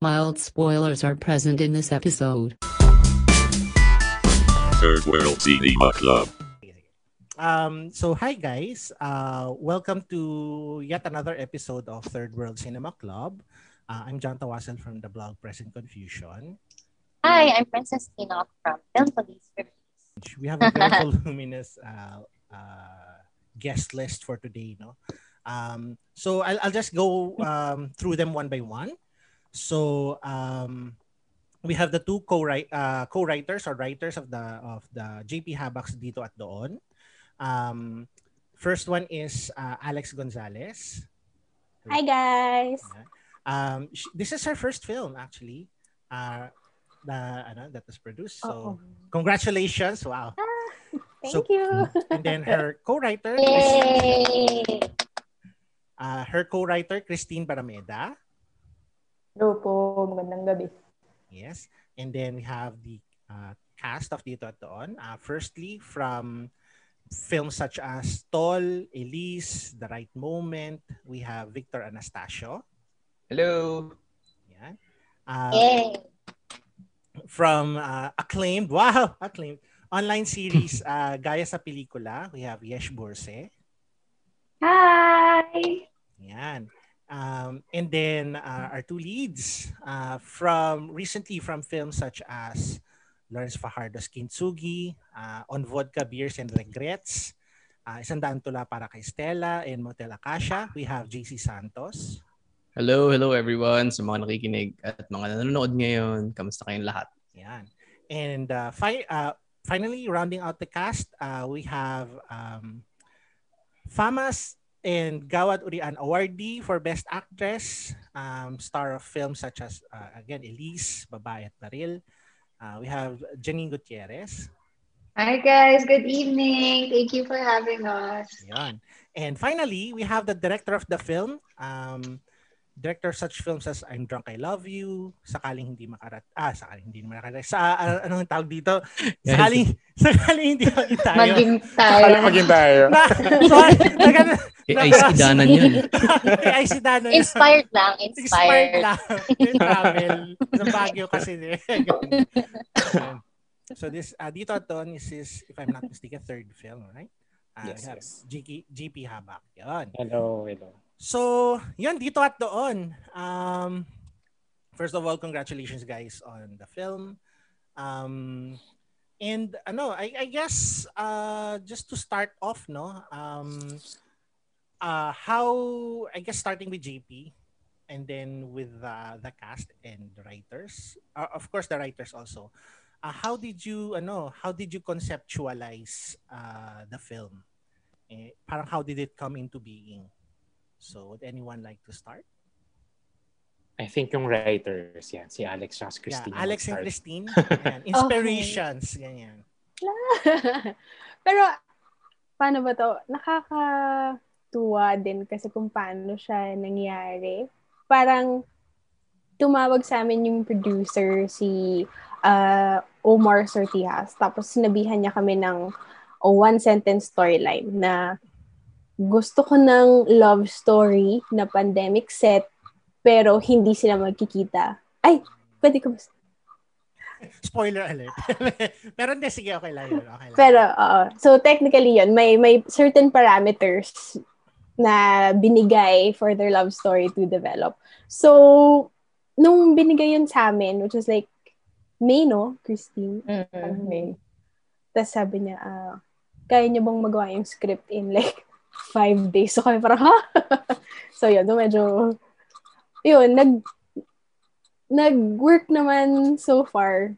Mild spoilers are present in this episode. Third World Cinema Club. Um, so hi guys, uh, welcome to yet another episode of Third World Cinema Club. Uh, I'm John Tawasan from the blog Present Confusion. Hi, I'm Princess Kinok from Film Police Reviews. We have a very voluminous uh, uh, guest list for today, no? Um, so I'll, I'll just go um, through them one by one. So um, we have the two co-write, uh, co-writers or writers of the of the JP Habaks dito at doon. Um, first one is uh, Alex Gonzalez. Hi guys. Um, sh- this is her first film actually. Uh, the ano, that was produced. So Oo. congratulations! Wow. Thank So- you. And then her co-writer, Yay! uh, her co-writer Christine Barameda. Hello po, magandang gabi. Yes. And then we have the uh, cast of Dito at Doon. Uh, firstly, from films such as Tol, Elise, The Right Moment, we have Victor Anastasio. Hello. Yan. Uh, Yay! from uh, acclaimed, wow, acclaimed, online series uh, Gaya sa Pelikula, we have Yesh Borse. Hi! Yan. Um, and then uh, our two leads uh, from recently from films such as Lawrence Fajardo's Kintsugi, uh, On Vodka, Beers and Regrets, uh, Isang Daan Tula para kay Stella, and Motel Acacia, we have JC Santos. Hello, hello everyone sa mga nakikinig at mga nanonood ngayon. Kamusta kayong lahat? Yan. And uh, fi- uh, finally, rounding out the cast, uh, we have um, Famas and Gawad Urian awardee for Best Actress, um, star of films such as, uh, again, Elise, Babae at Baril. Uh, we have Janine Gutierrez. Hi guys, good evening. Thank you for having us. Yan. And finally, we have the director of the film, um, director such films as I'm Drunk, I Love You, Sakaling Hindi Makarat, ah, Sakaling Hindi Makarat, sa, uh, anong tawag dito? Sakaling, sakaling Hindi Maging Tayo. Maging tayo. maging tayo. na, sorry, nag, Eh, ay, si Danan yun. ay, si Danan. yun. Inspired lang, Inspired inspired. lang. Yung travel. Sa Baguio kasi. so this, uh, dito at doon, is this, if I'm not mistaken, third film, right? Uh, Yes, yes. GP, GP Habak. Yun. Hello, hello. So, yun, dito at doon. Um, first of all, congratulations guys on the film. Um, and ano, I, I guess uh, just to start off, no, um, uh, how, I guess starting with JP and then with uh, the cast and writers, uh, of course the writers also. Uh, how did you, ano, how did you conceptualize uh, the film? Eh, parang how did it come into being? So, would anyone like to start? I think yung writers, yan, si Alex at Christine. yeah, Alex and. Christine. Yan. Inspirations. Ganyan. Pero, paano ba to? Nakakatuwa din kasi kung paano siya nangyari. Parang, tumawag sa amin yung producer, si uh, Omar Sortihas. Tapos, sinabihan niya kami ng oh, one-sentence storyline na gusto ko ng love story na pandemic set pero hindi sila magkikita. Ay, pwede ko ba? Spoiler alert. Pero hindi, sige, okay lang yun. Okay lang. Pero, oo. So, technically yun, may, may certain parameters na binigay for their love story to develop. So, nung binigay yun sa amin, which was like, May, no? Christine? Parang May. Tapos sabi niya, ah, kaya niyo bang magawa yung script in like five days? So, kami parang, ha? so, yun. So, medyo, yun, nag, nag-work naman so far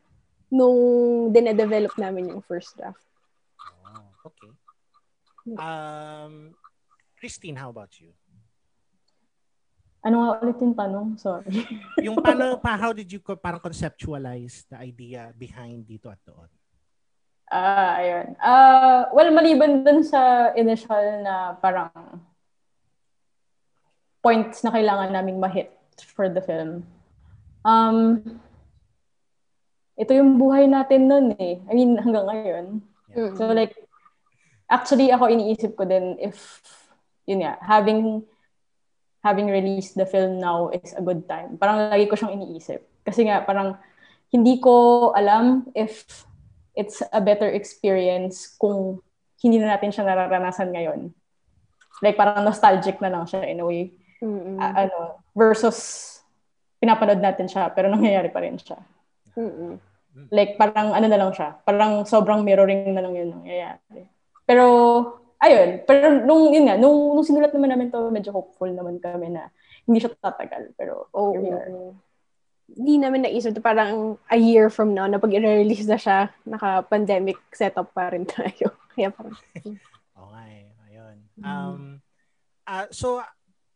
nung dine-develop namin yung first draft. Oh, okay. Um, Christine, how about you? Ano nga ulit yung tanong? Sorry. Yung paano, pa, how did you parang conceptualize the idea behind dito at doon? Ah, ayun. Ah, well, maliban dun sa initial na parang points na kailangan naming ma-hit for the film. Um, ito yung buhay natin nun eh. I mean, hanggang ngayon. Yeah. So like, actually ako iniisip ko din if, yun nga, having having released the film now is a good time. Parang lagi ko siyang iniisip. Kasi nga, parang hindi ko alam if it's a better experience kung hindi na natin siya nararanasan ngayon. Like, parang nostalgic na lang siya in a way. Mm-mm. Ah, ano, versus pinapanood natin siya, pero nangyayari pa rin siya. Mm-mm. Like, parang ano na lang siya. Parang sobrang mirroring na lang yun nangyayari. Pero, ayun. Pero nung, yun nga, nung, nung sinulat naman namin to, medyo hopeful naman kami na hindi siya tatagal. Pero, Oo. here we are. Hindi namin naisip to parang a year from now na pag i-release na siya, naka-pandemic setup pa rin tayo. Kaya parang, Okay, ayun. Um, ah, so,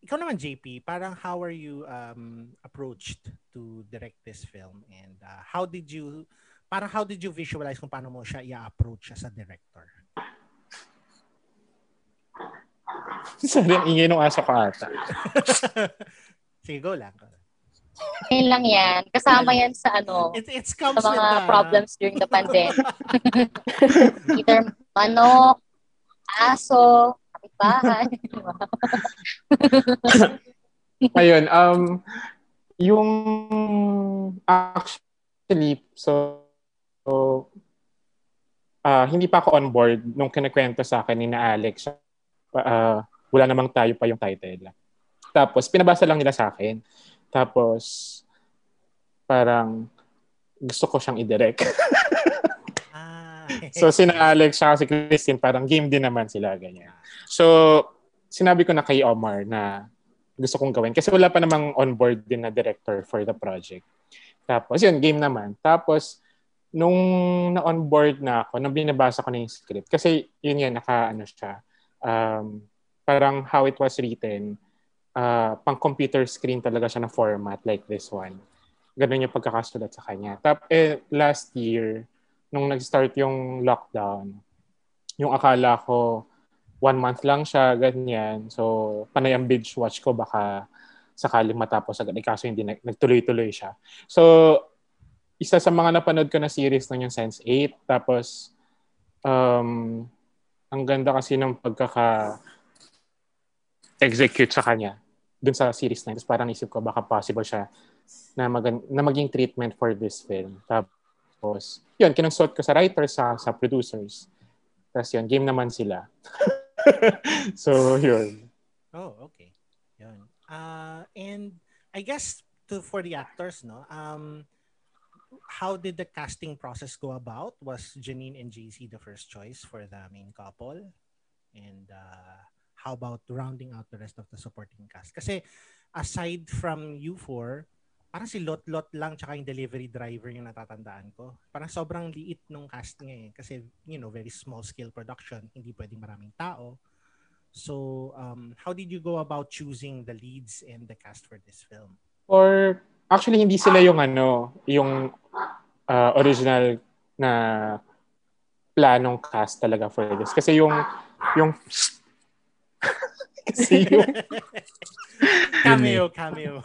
ikaw naman, JP, parang how are you um, approached to direct this film? And uh, how did you, parang how did you visualize kung paano mo siya i-approach as a director? Sorry, ang ingay ng aso ko ata. Sige, go lang yan. Kasama yan sa ano, It, it sa comes with mga the... problems during the pandemic. Either manok, aso, kapitbahay. Ayun, um, yung actually, so, so ah, hindi pa ako on board nung kinikwento sa akin ni na Alex. ah, wala namang tayo pa yung title. Tapos, pinabasa lang nila sa akin. Tapos, parang gusto ko siyang i-direct. Ah, so, sina Alex siya si Christine, parang game din naman sila, ganyan. So, sinabi ko na kay Omar na gusto kong gawin. Kasi wala pa namang on board din na director for the project. Tapos, yun, game naman. Tapos, nung na-on board na ako, nung binabasa ko na yung script, kasi yun yan, naka, ano siya, um, parang how it was written, uh, pang computer screen talaga siya na format like this one. Ganun yung pagkakasulat sa kanya. Tap, eh, last year, nung nag-start yung lockdown, yung akala ko, one month lang siya, ganyan. So, panay ang binge watch ko, baka sakali matapos agad. Eh, Kaso hindi, nag- nagtuloy-tuloy siya. So, isa sa mga napanood ko na series ng yung Sense8. Tapos, um, ang ganda kasi ng pagkaka execute sa kanya dun sa series na yun. Tapos parang isip ko baka possible siya na, mag- na maging treatment for this film. Tapos, yun, kinonsult ko sa writers, sa, sa producers. Tapos yun, game naman sila. so, yun. Oh, okay. Yun. Uh, and I guess to for the actors, no? Um, how did the casting process go about? Was Janine and JC the first choice for the main couple? And uh, how about rounding out the rest of the supporting cast? Kasi aside from you four, parang si Lot Lot lang tsaka yung delivery driver yung natatandaan ko. Parang sobrang liit nung cast niya eh. Kasi, you know, very small scale production. Hindi pwedeng maraming tao. So, um, how did you go about choosing the leads and the cast for this film? Or, actually, hindi sila yung ano, yung uh, original na planong cast talaga for this. Kasi yung, yung, kasi yung, cameo, cameo.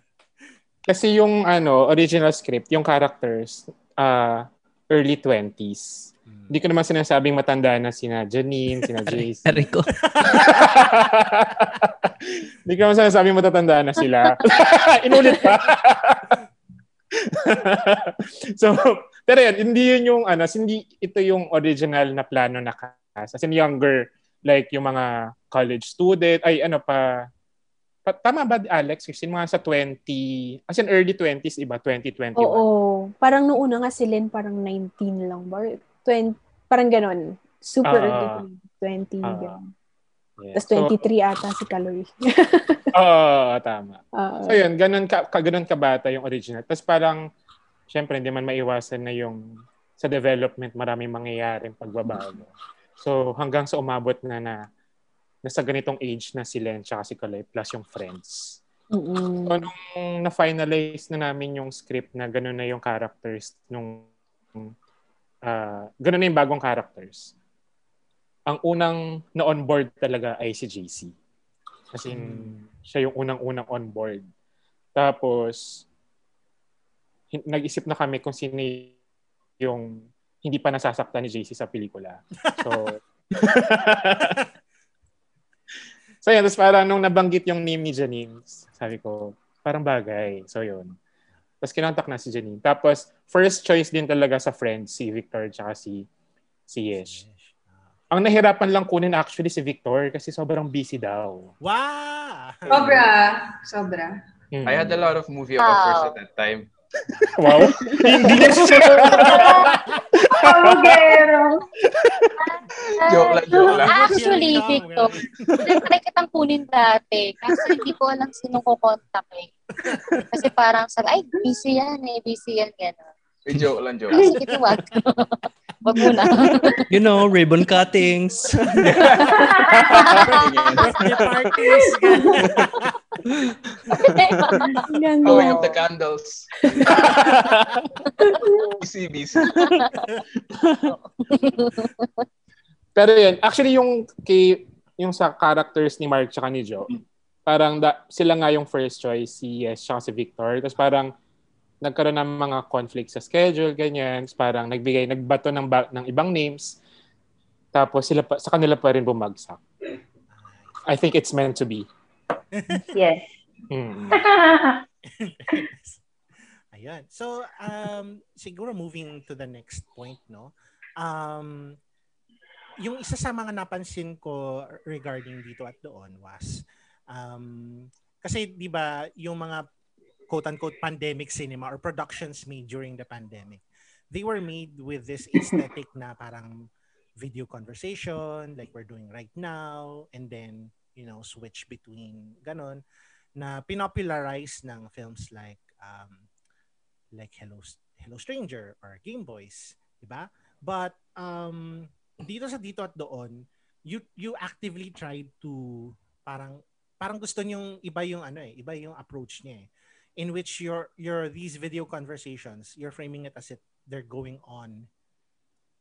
kasi yung ano, original script, yung characters, uh, early 20s. Hindi ko naman sinasabing matanda na sina Janine, sina Jace. Rico. Hindi ko naman sinasabing matatanda na sila. Inulit pa. so, pero yan, hindi yun yung, ano, hindi ito yung original na plano na cast. As in younger, like yung mga college student, ay ano pa, pa tama ba Alex? Kasi mga sa 20, as in early 20s, iba, 2021. oo. Parang noong una nga si Len, parang 19 lang ba? 20, parang ganon. Super Ah. early 20, Ah. ganon. Yeah. Tapos 23 ata si Calorie. Oo, tama. Oo. So yun, ganun ka, ka ganun kabata yung original. Tapos parang, syempre hindi man maiwasan na yung sa development maraming mangyayaring pagbabago. So hanggang sa umabot na na nasa ganitong age na si Len tsaka si Kalay plus yung friends. Mm-mm. So nung na-finalize na namin yung script na ganun na yung characters nung uh, ganun na yung bagong characters. Ang unang na-on board talaga ay si JC. Kasi siya yung unang-unang on board. Tapos, hin- nag-isip na kami kung sino yung hindi pa nasasaktan ni JC sa pelikula. So, so yan, tapos parang nung nabanggit yung name ni Janine, sabi ko, parang bagay. So yun. Tapos kinontak na si Janine. Tapos first choice din talaga sa friends, si Victor tsaka si, si Yesh. Ang nahirapan lang kunin actually si Victor kasi sobrang busy daw. Wow! Sobra. Sobra. Hmm. I had a lot of movie offers at that time. Wow. Hindi na siya. Pamugero. Joke lang, joke lang. Actually, Victor, try kitang kunin dati. Kasi hindi ko alam sinong kukontak eh. Kasi parang sabi, ay, busy yan eh, busy yan, gano'n. Eh, joke lang, joke. Sige, tiwag. Wag mo na. You know, ribbon cuttings. Birthday parties. Blowing up the candles. busy, busy. Pero yun, actually yung kay yung sa characters ni Mark tsaka ni Joe, parang da, sila nga yung first choice, si Yes tsaka si Victor. Tapos parang nagkaroon ng mga conflict sa schedule, ganyan. Tapos parang nagbigay, nagbato ng, ba, ng ibang names. Tapos sila pa, sa kanila pa rin bumagsak. I think it's meant to be. Yes. Mm. Ayan. So, um, siguro moving to the next point, no? Um, yung isa sa mga napansin ko regarding dito at doon was, um, kasi di ba yung mga quote-unquote pandemic cinema or productions made during the pandemic, they were made with this aesthetic na parang video conversation like we're doing right now and then, you know, switch between ganon na pinopularize ng films like um, like Hello Hello Stranger or Game Boys, 'di ba? But um dito sa dito at doon, you you actively tried to parang parang gusto niyong iba yung ano eh, iba yung approach niya eh. In which your your these video conversations, you're framing it as if they're going on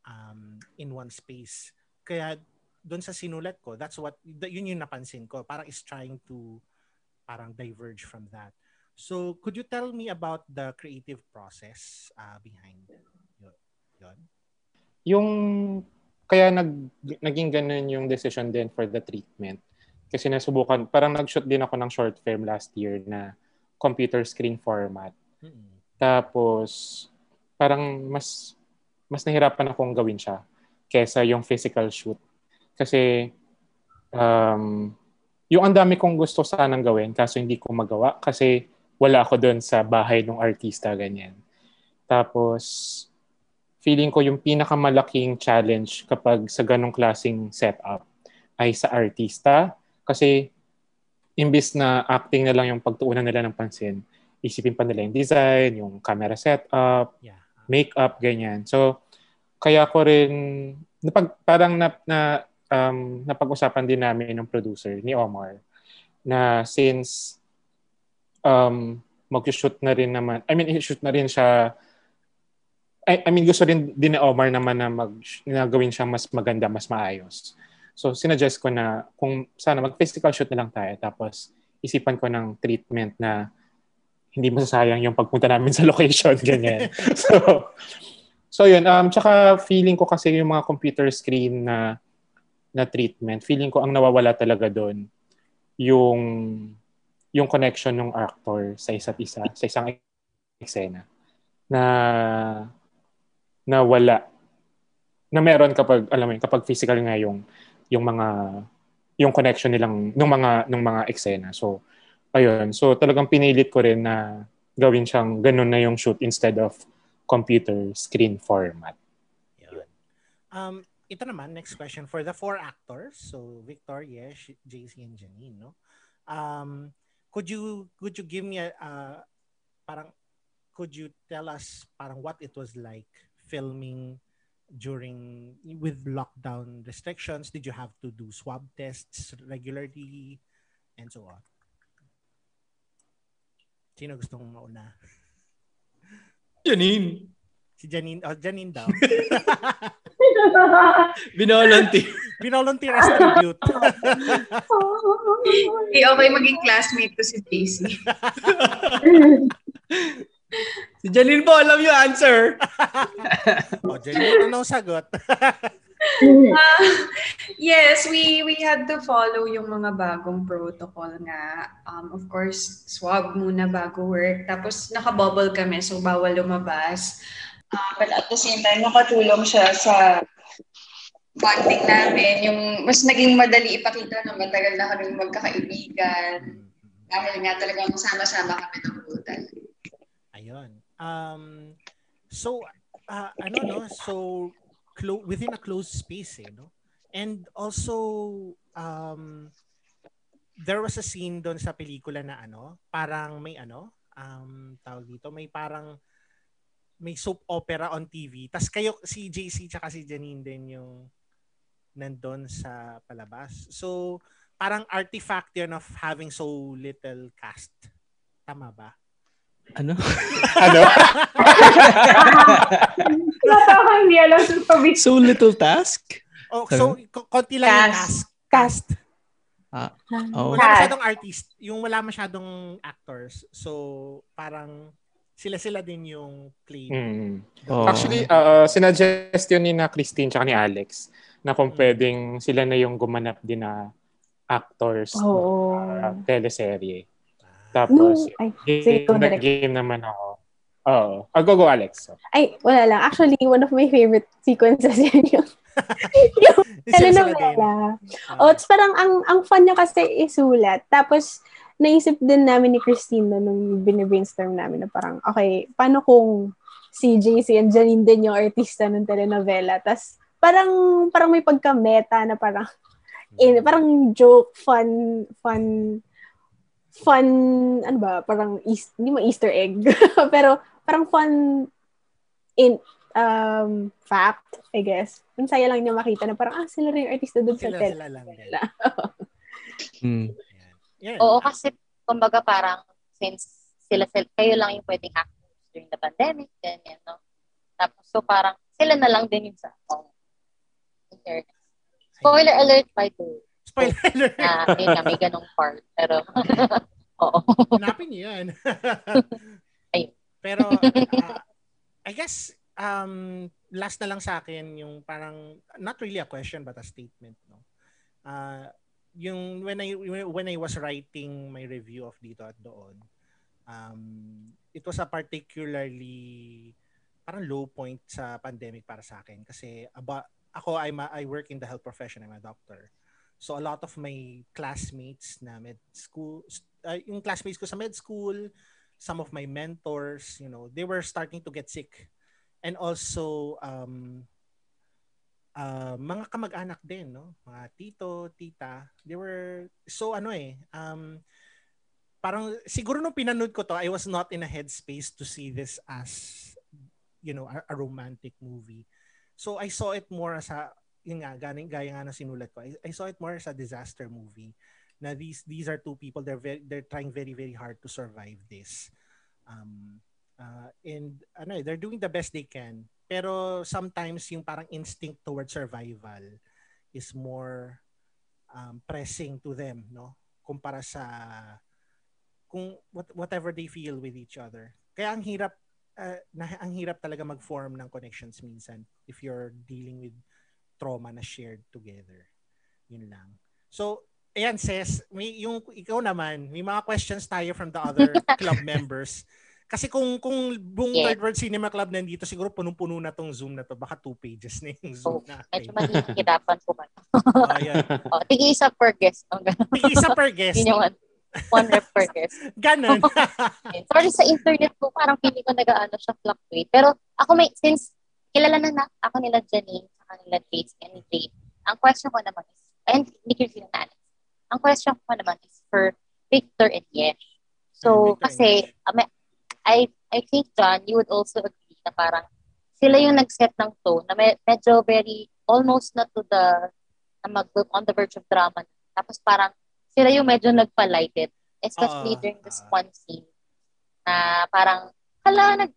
um in one space. Kaya doon sa sinulat ko, that's what yun yung napansin ko. Parang is trying to parang diverge from that. So, could you tell me about the creative process uh, behind yun? yun? Yung kaya nag, naging ganun yung decision din for the treatment. Kasi nasubukan, parang nag-shoot din ako ng short film last year na computer screen format. Mm-hmm. Tapos, parang mas mas nahirapan akong gawin siya kesa yung physical shoot. Kasi, um, yung ang dami kong gusto sanang gawin kaso hindi ko magawa kasi wala ako doon sa bahay ng artista, ganyan. Tapos, feeling ko yung pinakamalaking challenge kapag sa ganong klaseng setup ay sa artista. Kasi, imbis na acting na lang yung pagtuunan nila ng pansin, isipin pa nila yung design, yung camera setup, yeah. makeup, ganyan. So, kaya ko rin, napag, parang na, na, um, napag-usapan din namin ng producer ni Omar na since um, mag-shoot na rin naman, I mean, i-shoot na rin siya, I, I mean, gusto rin din ni Omar naman na, mag, na gawin siya mas maganda, mas maayos. So, sinuggest ko na kung sana mag-physical shoot na lang tayo tapos isipan ko ng treatment na hindi masasayang yung pagpunta namin sa location, ganyan. so, so yun. Um, tsaka feeling ko kasi yung mga computer screen na na treatment, feeling ko ang nawawala talaga doon yung yung connection ng actor sa isa't isa, sa isang eksena na na wala na meron kapag alam mo yun, kapag physical nga yung yung mga yung connection nilang ng mga ng mga eksena. So ayun, so talagang pinilit ko rin na gawin siyang ganun na yung shoot instead of computer screen format. Yun. Um ito naman, next question for the four actors. So, Victor, Yesh, JC, and Janine, no? Um, could you could you give me a uh, parang could you tell us parang what it was like filming during with lockdown restrictions? Did you have to do swab tests regularly and so on? Sino gusto mong mauna? Janine. Si Janine, oh, Janine daw. Binolonteer. Binolonteer as tribute. Hindi okay maging classmate ko si JC. si Janine po, alam yung answer. o, oh, Janine, anong sagot? uh, Yes, we we had to follow yung mga bagong protocol nga. Um, of course, swab muna bago work. Tapos nakabubble kami, so bawal lumabas. Uh, but at the same time, nakatulong siya sa bonding namin. Yung mas naging madali ipakita na matagal na kami magkakaibigan. Dahil nga talagang sama-sama kami ng brutal. Ayun. Um, so, uh, ano no? So, clo- within a closed space, eh, no? And also, um, there was a scene doon sa pelikula na ano, parang may ano, um, tawag dito, may parang may soap opera on TV. Tapos kayo, si JC tsaka si Janine din yung nandun sa palabas. So, parang artifact yun of having so little cast. Tama ba? Ano? ano? Napaka hindi alam sa sabi. So little task? Oh, so, ko- konti lang yung cast. Cast. Ah, oh. Wala masyadong artist. Yung wala masyadong actors. So, parang sila-sila din yung play. Mm. Oh. Actually, uh, sinuggest yun ni na Christine tsaka ni Alex na kung pwedeng sila na yung gumanap din na actors Oo. uh, teleserye. No, Tapos, ay, game, sige, go na game naman ako. Oo. Ah, go, go, Alex. Ay, wala lang. Actually, one of my favorite sequences yun yung, yung telenovela. Oh, it's parang ang ang fun niya kasi isulat. Tapos naisip din namin ni Christine no, nung bine-brainstorm namin na parang okay, paano kung si JC and Janine din yung artista ng telenovela. Tapos parang parang may pagka-meta na parang in, parang joke, fun, fun fun, ano ba, parang, eas- hindi mo Easter egg, pero parang fun in, um, fact, I guess. Ang saya lang niya makita na parang, ah, sila rin yung artista doon sa Sila, tel. sila lang din. Yan. Oo, kasi kumbaga parang since sila, sila kayo lang yung pwedeng actors during the pandemic, ganyan, no? Tapos, so parang sila na lang din yung sa oh, internet. Spoiler alert by the way. Spoiler alert. Na, yun nga, may ganong part. Pero, oo. Hanapin niyo yan. Ayun. Pero, uh, I guess, um, last na lang sa akin, yung parang, not really a question, but a statement, no? Uh, yung, when I, when I was writing my review of Dito at Doon, um, it was a particularly, parang low point sa pandemic para sa akin. Kasi, about, ako, I'm a, I work in the health profession, I'm a doctor. So a lot of my classmates na med school, uh, yung classmates ko sa med school, some of my mentors, you know, they were starting to get sick. And also, um, uh, mga kamag-anak din, no? Mga tito, tita, they were, so ano eh, um, parang siguro nung pinanood ko to, I was not in a headspace to see this as, you know, a, a romantic movie. So I saw it more as a, yun nga, ganing, gaya nga na sinulat ko, I, I saw it more as a disaster movie. Na these these are two people they're very, they're trying very very hard to survive this. Um uh, and ano eh, they're doing the best they can. Pero sometimes yung parang instinct towards survival is more um, pressing to them, no? Kumpara sa kung what, whatever they feel with each other. Kaya ang hirap uh, na, ang hirap talaga mag-form ng connections minsan if you're dealing with trauma na shared together. Yun lang. So, ayan, Ses, may, yung, ikaw naman, may mga questions tayo from the other club members. Kasi kung kung buong Yeah. Third World Cinema Club nandito, siguro punong-puno na tong Zoom na to. Baka two pages na yung Zoom Oh, na. medyo mahihirapan po kayo. Oh, yan. oh, tigi isa per guest. Oh. Isa per guest. Yun yung one, rep per guest. Ganon. Sorry sa internet ko, parang feeling ko nag-ano siya fluctuate. Pero ako may, since kilala na, na ako nila Janine, saka nila Jace and Dave, ang question ko naman is, and ni Christine na ang question ko naman is for Victor and Yesh. So, Victor and kasi, um, I, I think, John, you would also agree na parang sila yung nag-set ng tone na med- medyo very, almost na to the, na mag, on the verge of drama. Tapos parang, sila yung medyo nagpa-light it. Especially Oo. during this one scene na parang, hala, nag,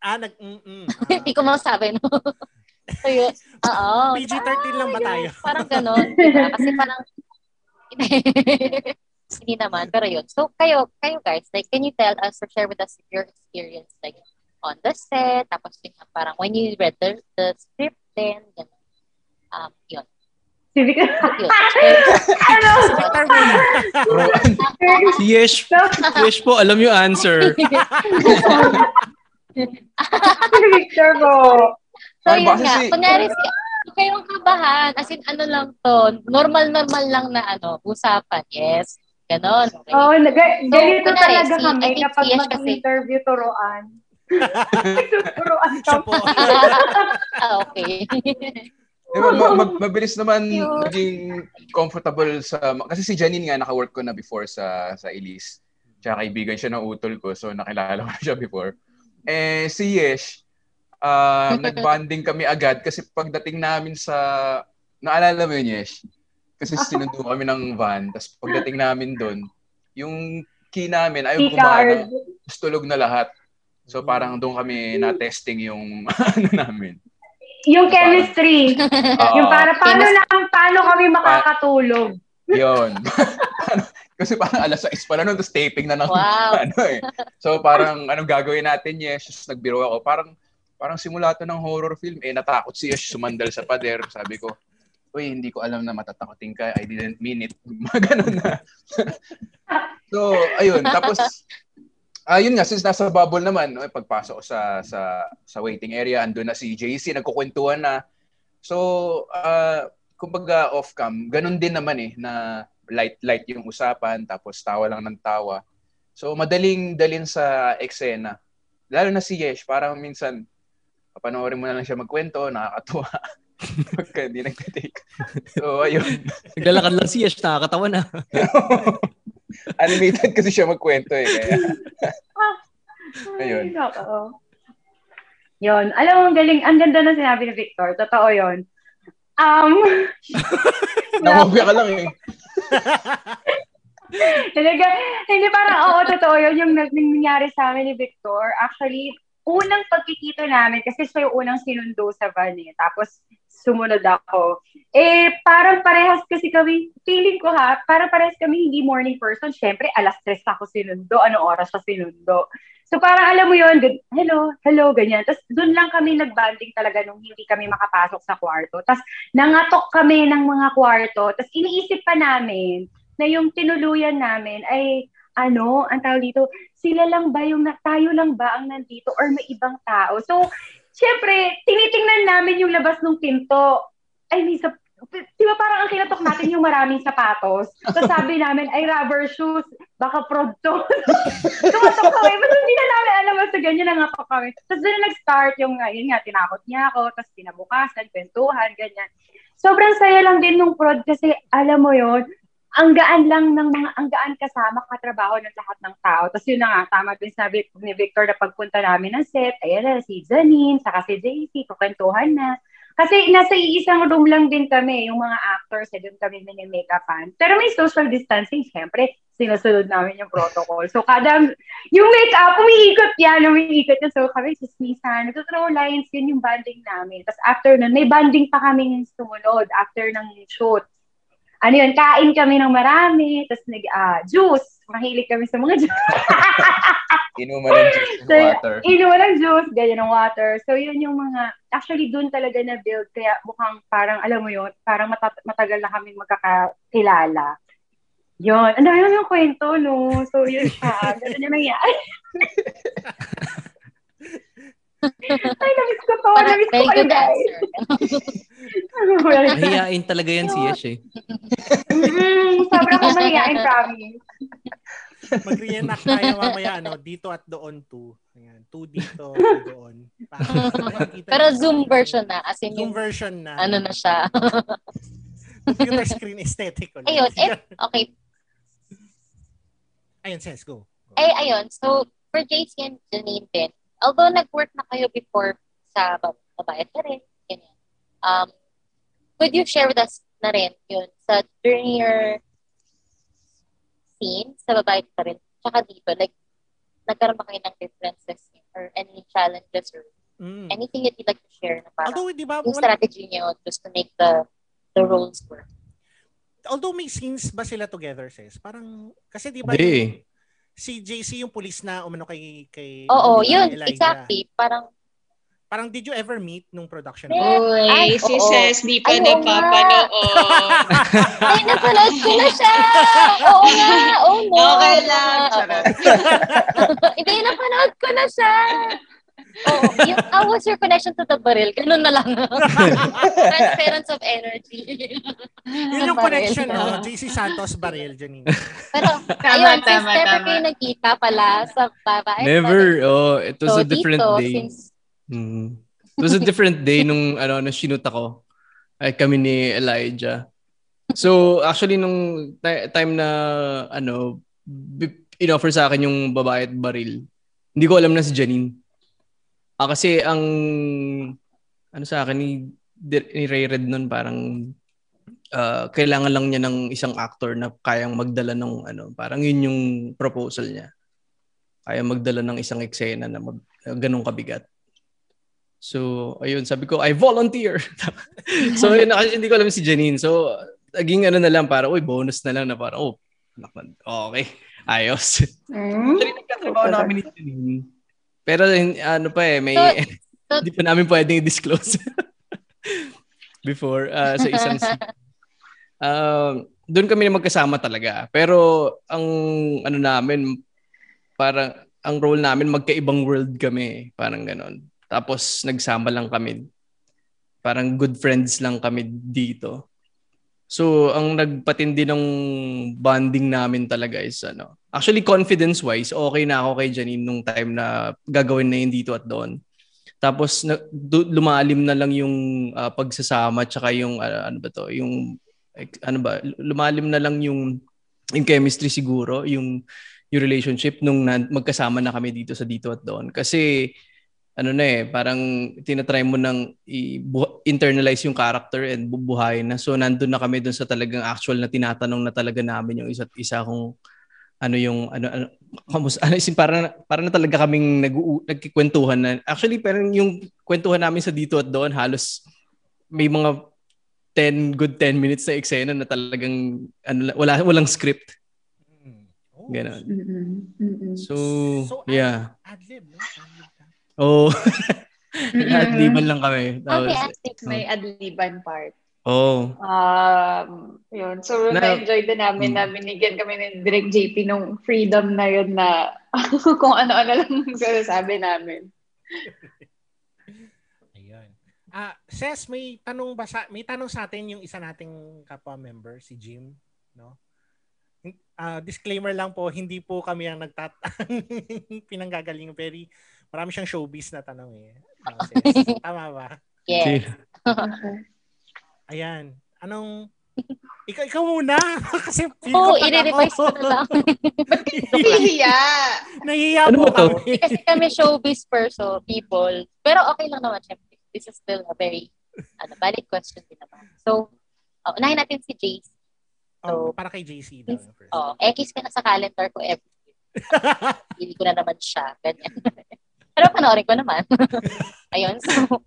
ah, nag, mm-mm. hindi ko masabi, no? so, yun, oo. PG-13 lang ba tayo? Parang ganon, diba? Kasi parang, hindi naman, pero yun. So, kayo, kayo guys, like, can you tell us or share with us your experience, like, on the set, tapos yun, parang when you read the, the script, then, ganun. Um, yun. Si Victor. ano? Si Yesh, Yesh po, alam yung answer. si Victor po. So, Ay, yun nga. si- Kunyari, si, kayong kabahan. As in, ano lang to. Normal-normal lang na ano, usapan. Yes. Ganon. Oo, oh, ganito kunwari, talaga si- kami I think kapag si Yesh kasi- mag-interview turuan. turuan kami. po. ah, okay. Di ba, ma- mag- mabilis naman Cute. maging comfortable sa... Kasi si Janine nga, naka-work ko na before sa sa Elise. Tsaka kaibigan siya ng utol ko, so nakilala ko na siya before. Eh, si Yesh, um, nag-bonding kami agad kasi pagdating namin sa... Naalala mo yun, Yesh? Kasi sinundo kami ng van, tapos pagdating namin doon, yung key namin ayaw gumana, tapos tulog na lahat. So parang doon kami na-testing yung ano namin. Yung chemistry. Oo. yung para paano na paano kami makakatulog. Yun. Kasi parang alas 6 pa na nun, tapos taping na ng Wow. ano eh. So parang anong gagawin natin, Yesh? Just nagbiro ako. Parang parang simula to ng horror film. Eh, natakot si Yesh sumandal sa pader. Sabi ko, uy, hindi ko alam na matatakotin ka. I didn't mean it. Mga ganun na. so, ayun. Tapos, ayun nga, since nasa bubble naman, no, pagpasok sa, sa, sa waiting area, andun na si JC, nagkukwentuhan na. So, uh, kumbaga off-cam, ganun din naman eh, na light-light yung usapan, tapos tawa lang ng tawa. So, madaling dalin sa eksena. Lalo na si Yesh, parang minsan, papanoorin mo na lang siya magkwento, nakakatuwa. Pagka hindi nagtitake. So, ayun. Naglalakad lang si Yesh, nakakatawa na. Animated kasi siya magkwento eh. Kaya, Ayun. Ay, oo. Yun. Alam mo, ang galing. Ang ganda na sinabi ni Victor. Totoo yun. Um, namabya ka lang eh. Talaga, hindi parang, oo, totoo yun yung nangyari sa amin ni Victor. Actually, unang pagkikita namin, kasi siya yung unang sinundo sa van eh. Tapos, sumunod ako. Eh, parang parehas kasi kami, feeling ko ha, parang parehas kami hindi morning person. Siyempre, alas tres ako sinundo. Anong oras siya sinundo? So, parang alam mo yun, good, hello, hello, ganyan. Tapos, doon lang kami nagbanding talaga nung hindi kami makapasok sa kwarto. Tapos, nangatok kami ng mga kwarto. Tapos, iniisip pa namin na yung tinuluyan namin ay, ano, ang tawag dito, sila lang ba yung, tayo lang ba ang nandito or may ibang tao? So, syempre, tinitingnan namin yung labas ng pinto. Ay, may sa, di ba parang ang kinatok natin yung maraming sapatos? So sabi namin, ay rubber shoes, baka prod to. Tumatok kami, but hindi na namin alam basta ganyan na nga kami. Tapos doon na nag-start yung, uh, yun nga, tinakot niya ako, tapos tinabukasan, kwentuhan, ganyan. Sobrang saya lang din nung prod kasi alam mo yon ang gaan lang ng mga, ang gaan kasama katrabaho ng lahat ng tao. Tapos yun na nga, tama din sabi ni Victor na pagpunta namin ng set, ayan na, si Janine, saka si JC, kukwentuhan na. Kasi nasa iisang room lang din kami, yung mga actors, eh, doon kami mini-makeupan. Pero may social distancing, syempre, sinusunod namin yung protocol. So, kada, yung makeup, umiikot yan, umiikot yan. So, kami, sismisan, nagtutrow lines, yun yung banding namin. Tapos after nun, may banding pa kami yung sumunod after ng shoot. Ano yun, kain kami ng marami, tapos nag, ah, juice. Mahilig kami sa mga juice. Inuman ng juice So, water. Inuman ng juice, ganyan ng water. So, yun yung mga, actually, dun talaga na-build. Kaya mukhang parang, alam mo yun, parang mata- matagal na kami magkakakilala. Yun. Ang dami yung kwento, no? So, yun siya. Ganun yung nangyari. Ay, namiss ko to. Parang Namiss ko kayo, guys. Mahihain talaga yan si Yesh eh. mm, sobrang ko mahihain, promise. Mag-reenact tayo mamaya, ano, dito at doon to. Ayan, two dito, two doon. Para- Pero Zoom version na. As in, Zoom version na. ano na siya. Computer screen aesthetic. ulit. ayun, eh, okay. Ayun, Ses, go. Ay, ayun. So, for JC and Janine din, although nag-work na kayo before sa bab- babae pa rin, ganyan. Um, could you share with us na rin yun sa during your scene sa babae pa rin, tsaka dito, like, nagkaroon ba kayo ng differences or any challenges or Mm. anything that you'd like to share na parang Although, di ba, yung strategy niyo just to make the the roles work? although may scenes ba sila together, Ses? Parang, kasi di ba, Hindi. Si JC yung pulis na umano kay, kay Oo, kay yun, Elijah. exactly. Parang, parang did you ever meet nung production? Uy, Ay, si oo. Ses di pa Ay, oo nga. napapanood. Ay, napanood ko na siya! Oo nga! Oh no! Okay lang. Charot. Hindi, napanood ko na siya! Oo, yung, how was your connection to the baril? Ganun na lang. Transference of energy. Yun yung Baril. connection, no? JC Santos Baril, Janine. Pero, Tama, ayun, since tama, never tama. kayo nagkita pala sa babae. Never. Oh, it was So, a different dito, day. since Mm. It was a different day nung ano na shoot ako. Ay kami ni Elijah. So actually nung ti- time na ano bi- inoffer sa akin yung babae at baril. Hindi ko alam na si Janine. Ah, kasi ang ano sa akin ni, ni Ray Red nun parang ah, kailangan lang niya ng isang actor na kayang magdala ng ano, parang yun yung proposal niya. Kaya magdala ng isang eksena na mag, ganong kabigat. So, ayun, sabi ko, I volunteer. so, yun, kasi hindi ko alam si Janine. So, naging ano na lang, para, uy, bonus na lang na para, oh, okay, ayos. Hmm? Actually, nagkatrabaho na kami ni Janine. Pero, ano pa eh, may, hindi pa namin pwedeng i-disclose. Before, ah, sa isang scene. Um, doon kami na magkasama talaga. Pero, ang, ano namin, parang, ang role namin, magkaibang world kami. Parang ganon. Tapos nagsama lang kami. Parang good friends lang kami dito. So, ang nagpatindi ng bonding namin talaga is ano. Actually, confidence-wise, okay na ako kay Janine nung time na gagawin na yun dito at doon. Tapos na, lumalim na lang yung ah, pagsasama tsaka yung ah, ano ba to, yung ano ba, lumalim na lang yung yung chemistry siguro, yung yung relationship nung na, magkasama na kami dito sa dito at doon. Kasi ano na eh, parang tinatry mo nang internalize yung character and bubuhayin na. So nandun na kami dun sa talagang actual na tinatanong na talaga namin yung isa't isa kung ano yung ano ano kamus ano isin para para na talaga kaming nag nagkikwentuhan na actually parang yung kwentuhan namin sa dito at doon halos may mga 10 good 10 minutes na eksena na talagang ano wala walang script Oh, Ganon. Mm-mm. Mm-mm. so, So, yeah Adlib, no? Adlib ka. oh Mm-mm. lahat liban lang kami Okay, Tapos, active. May adliban part. Oh Um, yun. So, Na- na-enjoy din namin Hmm. na binigyan kami ni Direk JP nung freedom na yun na kung ano-ano lang sinasabi namin. Ayun. Ah, Ses, may tanong ba sa may tanong sa atin yung isa nating kapwa member si Jim, no? Ah, disclaimer lang po, hindi po kami ang nagtat pinanggagaling pero marami siyang showbiz na tanong eh. No, Ses? Tama ba? Yes. Ayan. Anong ikaw, ikaw muna. Kasi feel Oo, ko pag i-revise ko ako- na lang. Hiya! Nahihiya Ano po kami. Kasi kami showbiz person, people. Pero okay lang naman, syempre. This is still a very ano, valid question din naman. So, oh, unahin natin si JC. Oh, So, para kay JC daw first. oh, X ka na sa calendar ko every year. Hindi ko na naman siya. Ganyan. Pero panoorin ko naman. Ayun. So,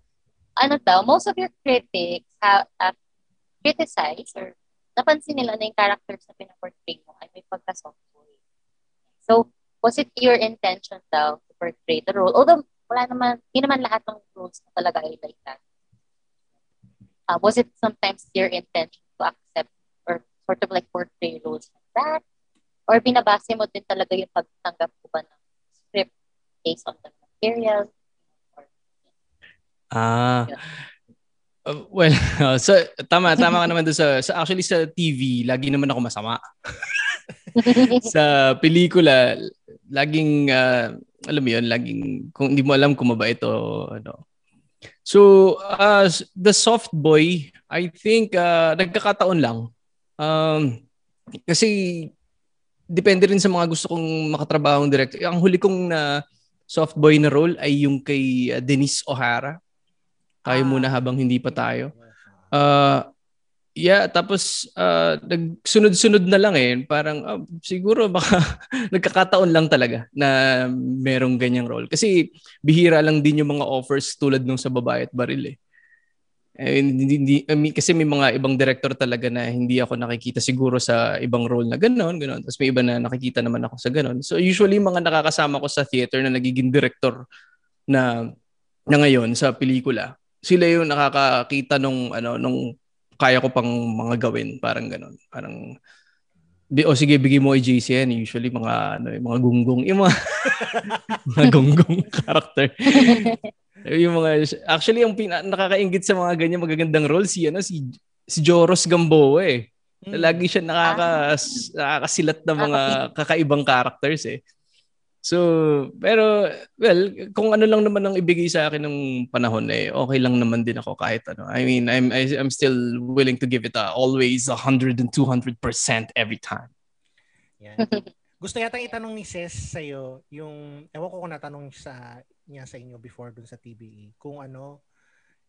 ano daw, most of your critics have, have criticized or napansin nila na yung characters na pinaportray mo ay may pagka-soft boy. So, was it your intention daw to portray the role? Although, wala naman, hindi naman lahat ng roles na talaga ay like that. Uh, was it sometimes your intention to accept or sort of like portray roles like that? Or binabase mo din talaga yung pagtanggap ko ba ng script based on the material? Ah. Uh, well, uh, so tama tama ka naman doon sa, sa actually sa TV, lagi naman ako masama. sa pelikula, laging uh, alam mo 'yun, laging kung hindi mo alam kung mabait o ano. So, uh, the soft boy, I think uh, nagkakataon lang. Um, kasi depende rin sa mga gusto kong makatrabaho ng director. Ang huli kong na soft boy na role ay yung kay uh, Denise O'Hara. Tayo Ah. muna habang hindi pa tayo. Uh, yeah, tapos uh, nagsunod-sunod na lang eh. Parang ah, siguro baka nagkakataon lang talaga na merong ganyang role. Kasi bihira lang din yung mga offers tulad nung sa babae at baril eh. Eh, hindi, hindi, I mean, kasi may mga ibang director talaga na hindi ako nakikita siguro sa ibang role na gano'n, gano'n. Tapos may iba na nakikita naman ako sa gano'n. So usually mga nakakasama ko sa theater na nagiging director na na ngayon sa pelikula, sila yung nakakakita nung ano nung kaya ko pang mga gawin, parang ganun. Parang o sige, bigay mo JCN. Usually, mga, ano, mga gunggong. Yung mga, mga gunggong character. yung mga, actually, yung pina, nakakaingit sa mga ganyan magagandang role, si, ano, si, si Joros Gamboa eh. Lagi siya nakaka, nakakasilat ng mga kakaibang characters eh. So, pero, well, kung ano lang naman ang ibigay sa akin ng panahon eh, okay lang naman din ako kahit ano. I mean, I'm, I, I'm still willing to give it a, always 100 and 200% every time. Yan. Gusto yata itanong ni Ses sa'yo, yung, ewan ko kung natanong sa, niya sa inyo before dun sa TBE, kung ano,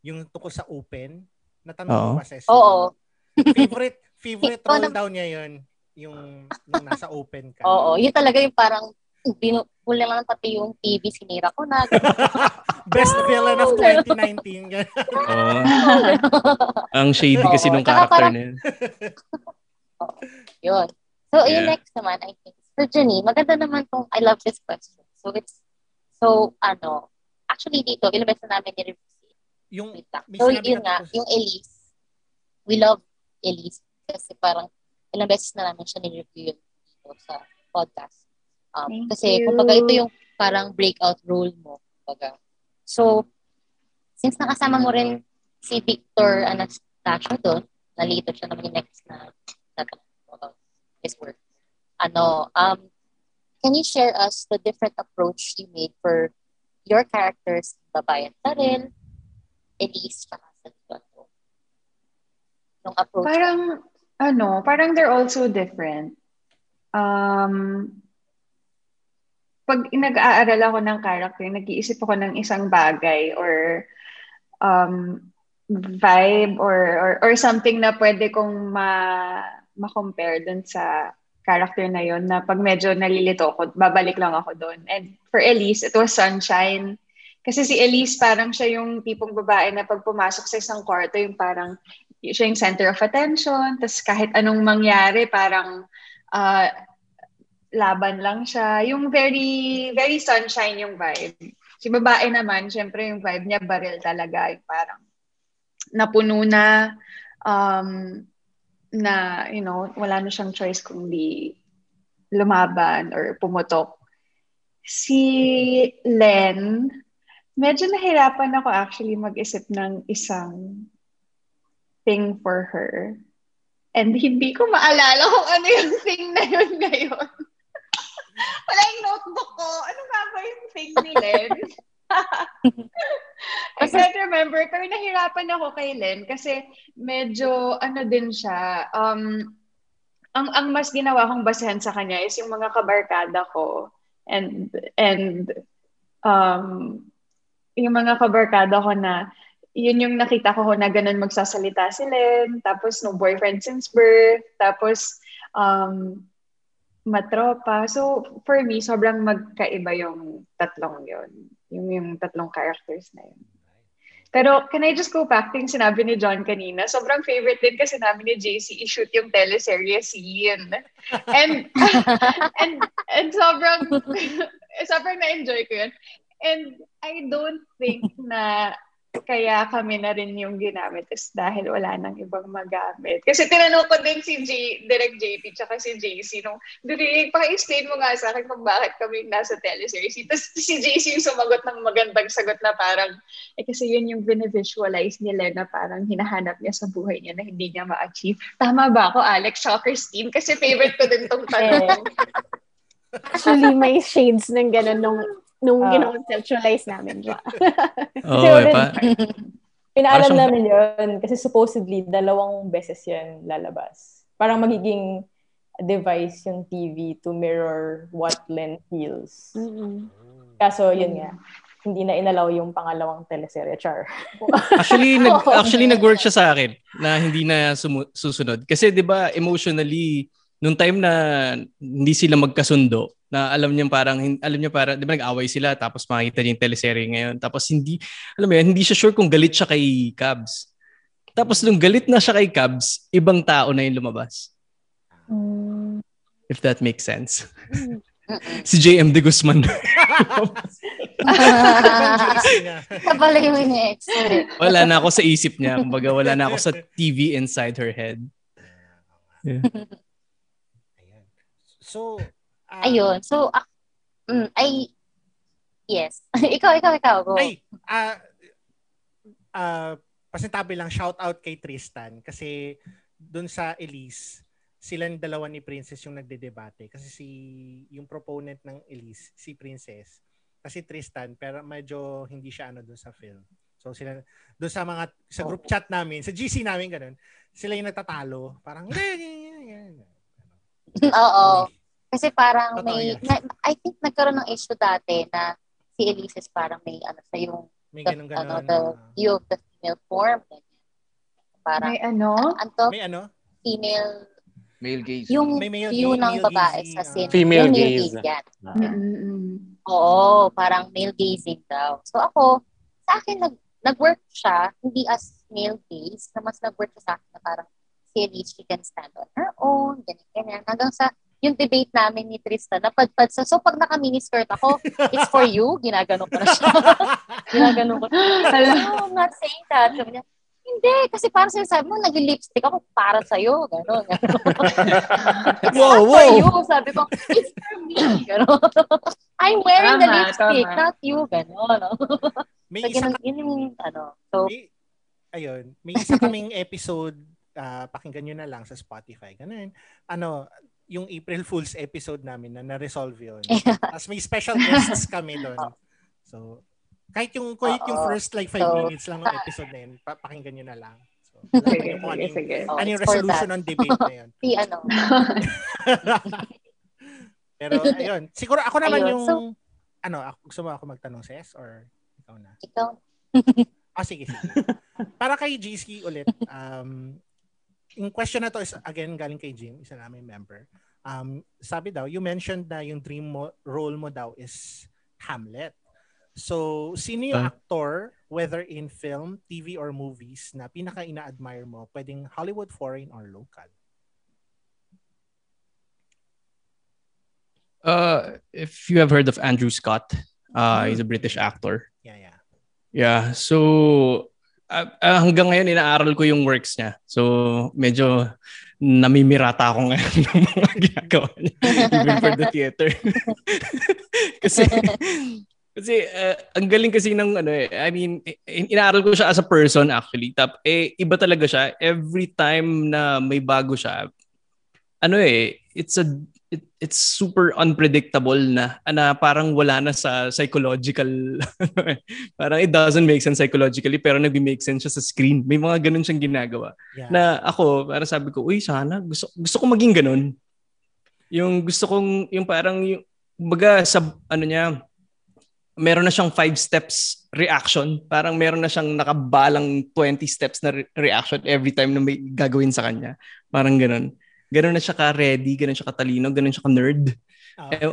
yung tungkol sa open, natanong Oo. mo ba Ses? Oo. Favorite, favorite na- down niya yun, yung, yung nasa open ka. Oo, yun talaga yung parang binukulang lang pati yung TV, sinira ko na. Best villain of 2019. ganun. Oo. ang shady kasi nung character na yun. Yun. So, yung Yeah. next naman, I think, for Jenny, maganda naman tong, I love this question. So, it's, so, ano, actually dito, ilang beses na namin ni-review si Yung, So, yun nga, yung Elise, we love Elise kasi parang ilang beses na namin siya ni-review yun dito sa podcast. Um, Thank kasi, you. kumbaga, ito yung parang breakout role mo. Kumbaga. So, since nakasama mo rin si Victor Anastasio doon, nalito siya naman yung next na tatanong about his work. Ano, um, can you share us the different approach you made for your characters, Babayan Tarel, Elise, tsaka sa Libanto? Yung approach. Parang, ano, parang they're also different. Um, pag nag-aaral ako ng character, nag-iisip ako ng isang bagay or um, vibe or, or or something na pwede kong ma ma-compare dun sa character na yon na pag medyo nalilito ako, babalik lang ako doon. And for Elise, it was sunshine. Kasi si Elise parang siya yung tipong babae na pag pumasok sa isang kwarto, yung parang siya yung center of attention. Tapos kahit anong mangyari, parang ah, laban lang siya. Yung very, very sunshine yung vibe. Si babae naman, syempre yung vibe niya baril talaga. Yung parang napuno na, um, na, you know, wala na siyang choice kundi lumaban or pumutok. Si Len, medyo nahirapan ako actually mag-isip ng isang thing for her. And hindi ko maalala kung ano yung thing na yun ngayon. Wala yung notebook ko. Ano nga ba yung thing ni Len? I can't remember. Pero nahirapan ako kay Len kasi medyo ano din siya. Um, ang, ang mas ginawa kong basehan sa kanya is yung mga kabarkada ko. And, and um, yung mga kabarkada ko na yun yung nakita ko na ganun magsasalita si Len. Tapos no boyfriend since birth. Tapos um, matropa. So, for me, sobrang magkaiba yung tatlong yun. Yung, yung tatlong characters na yun. Pero, can I just go back to yung sinabi ni John kanina? Sobrang favorite din kasi namin ni JC i-shoot yung teleserye scene. And, and, and sobrang, sobrang na-enjoy ko yun. And I don't think na kaya kami na rin yung ginamit is dahil wala nang ibang magamit. Kasi tinanong ko din si J, Direct JP tsaka si JC nung, Direct, paki-explain mo nga sa akin kung bakit kami nasa teleseries. Tapos si JC yung sumagot ng magandang sagot na parang, eh kasi yun yung binivisualize nila na parang hinahanap niya sa buhay niya na hindi niya ma-achieve. Tama ba ako, Alex? Shaw Christine? Kasi favorite ko din tong tanong. Actually, may shades ng gano'n nung, nung Ah. gino-conceptualize namin. Oo, Kasi eh, already, pa- pinaalam Parang- namin yun kasi supposedly dalawang beses yan lalabas. Parang magiging device yung TV to mirror what Len feels. Kaso yun nga, hindi na inalaw yung pangalawang teleserye, Char. Actually, nag, actually nag-work siya sa akin na hindi na sumu- susunod. Kasi 'di ba emotionally nung time na hindi sila magkasundo, na alam niya parang alam niya parang 'di ba nag-away sila tapos makita niya yung teleserye ngayon. Tapos hindi alam mo yun, hindi siya sure kung galit siya kay Cubs. Tapos nung galit na siya kay Cubs, ibang tao na yung lumabas. If that makes sense. si JM De Guzman. Kabala yung ini-expect. wala na ako sa isip niya. Kumbaga, wala na ako sa TV inside her head. Yeah. So, ah, Ayun. So, ah, mm, ay, yes. ikaw, ikaw, ikaw. Go. Ay, ah, ah, pasintabi lang, shout out kay Tristan kasi dun sa Elise, silang dalawa ni Princess yung nagdedebate kasi si yung proponent ng Elise, si Princess, kasi Tristan pero medyo hindi siya ano dun sa film. So sila doon sa mga sa group chat namin, sa GC namin ganun, sila yung natatalo. Parang Oo. Kasi parang Totoo may, yan. na- I think nagkaroon ng issue dati na si Elise is parang may ano sa yung may the, ganun ano, the view of the female form. ganyan. Parang, May ano? anto, May ano? female, Male gaze. yung May male view gaze, ng male babae gaze, sa ah. sin. Female yung male gaze. gaze yan. Mm-mm. Oo, parang male gazing daw. So ako, sa akin, nag, nag-work siya, hindi as male gaze, na mas nag-work siya sa akin na parang si Elise, she can stand on her own, ganyan, ganyan. Hanggang sa yung debate namin ni Tristan, napadpad sa, so pag naka-miniskirt ako, it's for you, ginagano ko na siya. ginagano ko. No, I'm not saying that. Sabi niya, hindi, kasi parang sinasabi mo, nag-lipstick ako para sa'yo. Gano'n. It's Wow, not for wow. you. Sabi ko, it's for me. Gano'n. I'm wearing the Tama, lipstick, tama. not you. Gano'n. No? May So, isa ganun, yun yung, ano. So, may, ayun, may isa kaming episode, ah, pakinggan nyo na lang sa Spotify. Ganun. Ano, yung April Fool's episode namin na na-resolve yun. Tapos may special guests kami doon. So, kahit yung, kahit yung first like five So, minutes lang ng episode na yun, pa- pakinggan nyo na lang. So, Sige, kung ano yung, sige. oh, ano yung for resolution ng debate na yun. Si, ano. Pero, ayun. Siguro ako naman Ayun, yung, so- ano, ako, gusto mo ako magtanong, Ses? Or ikaw na? Ikaw. Ah, sige, sige. Para kay GC ulit, um, yung question na to is, again, galing kay Jim, isa namin member. Um, sabi daw, you mentioned na yung dream mo, role mo daw is Hamlet. So, sino yung Ah. actor, whether in film, TV, or movies, na pinaka ina-admire mo, pwedeng Hollywood, foreign, or local? Uh, if you have heard of Andrew Scott, uh, he's a British actor. Yeah, yeah. Yeah. So, uh, hanggang ngayon, inaaral ko yung works niya. So, medyo namimirata ako ngayon ng mga ginagawa niya. Even for the theater. kasi, kasi uh, ang galing kasi ng ano eh. I mean, inaaral ko siya as a person actually. Tap, eh, iba talaga siya. Every time na may bago siya, ano eh, it's a it, it's super unpredictable na na parang wala na sa psychological parang it doesn't make sense psychologically pero nagbi-make sense siya sa screen. May mga ganun siyang ginagawa. Yeah. na ako parang sabi ko uy sana gusto gusto ko maging ganun. Yung gusto kong yung parang yung baga sa ano niya meron na siyang five steps reaction. Parang meron na siyang nakabalang 20 steps na re- reaction every time na may gagawin sa kanya. Parang ganun ganun na siya ka-ready, ganun siya katalino, ganun siya ka-nerd. Eh,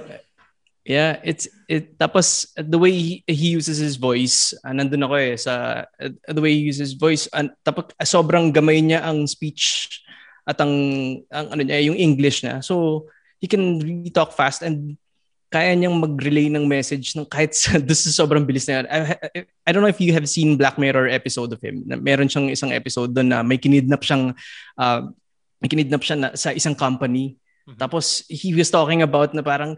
yeah, it's it tapos the way he, he uses his voice, uh, nandun ako eh sa uh, the way he uses his voice, uh, tapos uh, sobrang gamay niya ang speech at ang ang ano niya, yung English niya. So he can really talk fast and kaya niyang mag-relay ng message ng kahit sa, doon sa sobrang bilis na yan. I, I, I don't know if you have seen Black Mirror episode of him. Meron siyang isang episode doon na may kinidnap siyang uh, kinidnap siya na, sa isang company. Mhm. Tapos he was talking about na parang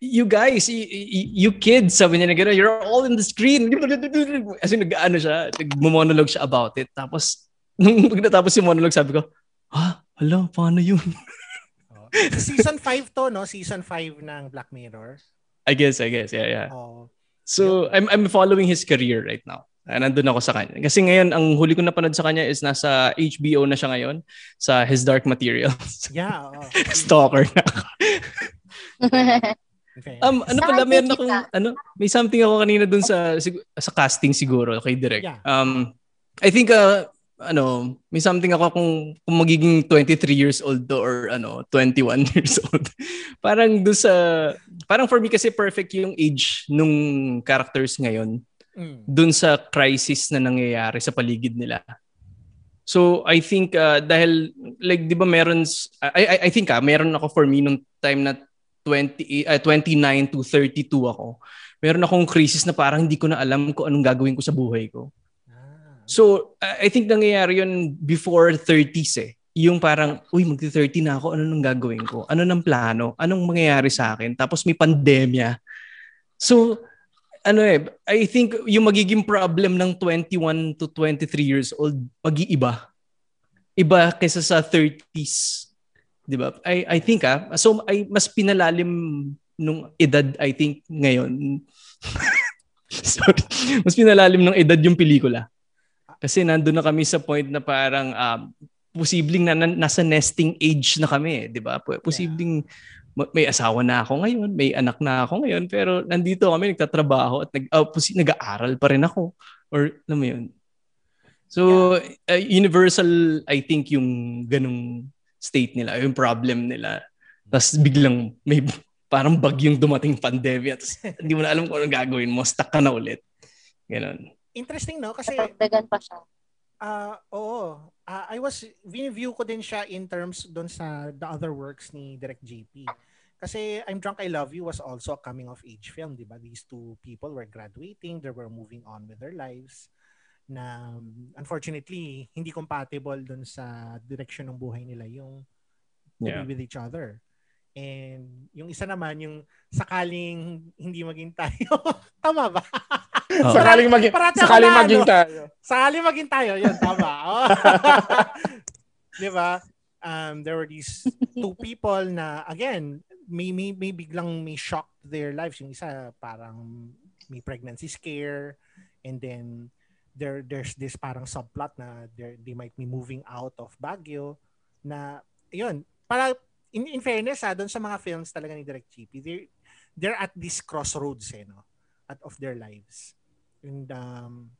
you guys, y- y- you kids, sabi niya na gano'n, you're all in the screen. As in, nag-ano siya, nag-monologue siya about it. Tapos, nung natapos yung monologue, sabi ko, ha? Hala, paano yun? oh. Season 5 to, no? Season 5 ng Black Mirror. I guess, I guess, yeah, yeah. Oh. So, I'm I'm following his career right now. Ah, nandun ako sa kanya. Kasi ngayon, ang huli ko napanood sa kanya is nasa HBO na siya ngayon sa His Dark Materials. Yeah, oo. Stalker na ako. Okay. Um, ano pala, meron akong, ano, may something ako kanina dun sa, sa casting siguro, kay Direk. Yeah. Um, I think, uh, ano, may something ako kung, kung magiging 23 years old to or ano, 21 years old. parang do sa, parang for me kasi perfect yung age nung characters ngayon Mm. dun sa crisis na nangyayari sa paligid nila. So I think uh, dahil like 'di ba meron I I, I think ah meron ako for me nung time na 20, uh, 29 to 32 ako, meron akong crisis na parang hindi ko na alam kung anong gagawin ko sa buhay ko. So, uh, I think nangyayari yun before 30s eh. Yung parang, uy, magti-30 na ako, ano nang gagawin ko? Ano nang plano? Anong mangyayari sa akin? Tapos may pandemya. So, ano eh, I think yung magiging problem ng 21 to 23 years old, mag-iiba. Iba kaysa sa 30s. 'Di ba? I I think ah, so ay mas pinalalim nung edad I think ngayon. Sorry. Mas pinalalim ng edad yung pelikula. Kasi nandun na kami sa point na parang um, posibleng na, na, nasa nesting age na kami, eh, 'di ba? Posibleng may asawa na ako ngayon, may anak na ako ngayon, pero nandito kami nagtatrabaho at nag, uh, posi- nag-aaral pa rin ako. Or, alam mo yun. So, yeah. uh, universal, I think, yung ganong state nila, yung problem nila. Tapos biglang may parang bagyong dumating pandemya. Tapos hindi mo na alam kung anong gagawin mo. Stuck ka na ulit. Ganon. Interesting, no? Kasi... Kapagdagan pa siya. Uh, oo. Uh, I was, view ko din siya in terms doon sa the other works ni Direct JP. Kasi I'm Drunk, I Love You was also a coming of age film, di ba? These two people were graduating, they were moving on with their lives na unfortunately hindi compatible doon sa direction ng buhay nila yung yeah. with each other. And yung isa naman, yung sakaling hindi maging tayo. Tama ba? Oh. sakaling maging, sakaling maging ano, tayo. Sakaling maging tayo, yun, tama. Oh. Di ba? Um, there were these two people na, again, may, may, may biglang may shock their lives. Yung isa, parang may pregnancy scare. And then, there there's this parang subplot na they might be moving out of Baguio na, yun, para in, in fairness ha, doon sa mga films talaga ni Direct GP, they're, they're at this crossroads eh, no? At of their lives. And um,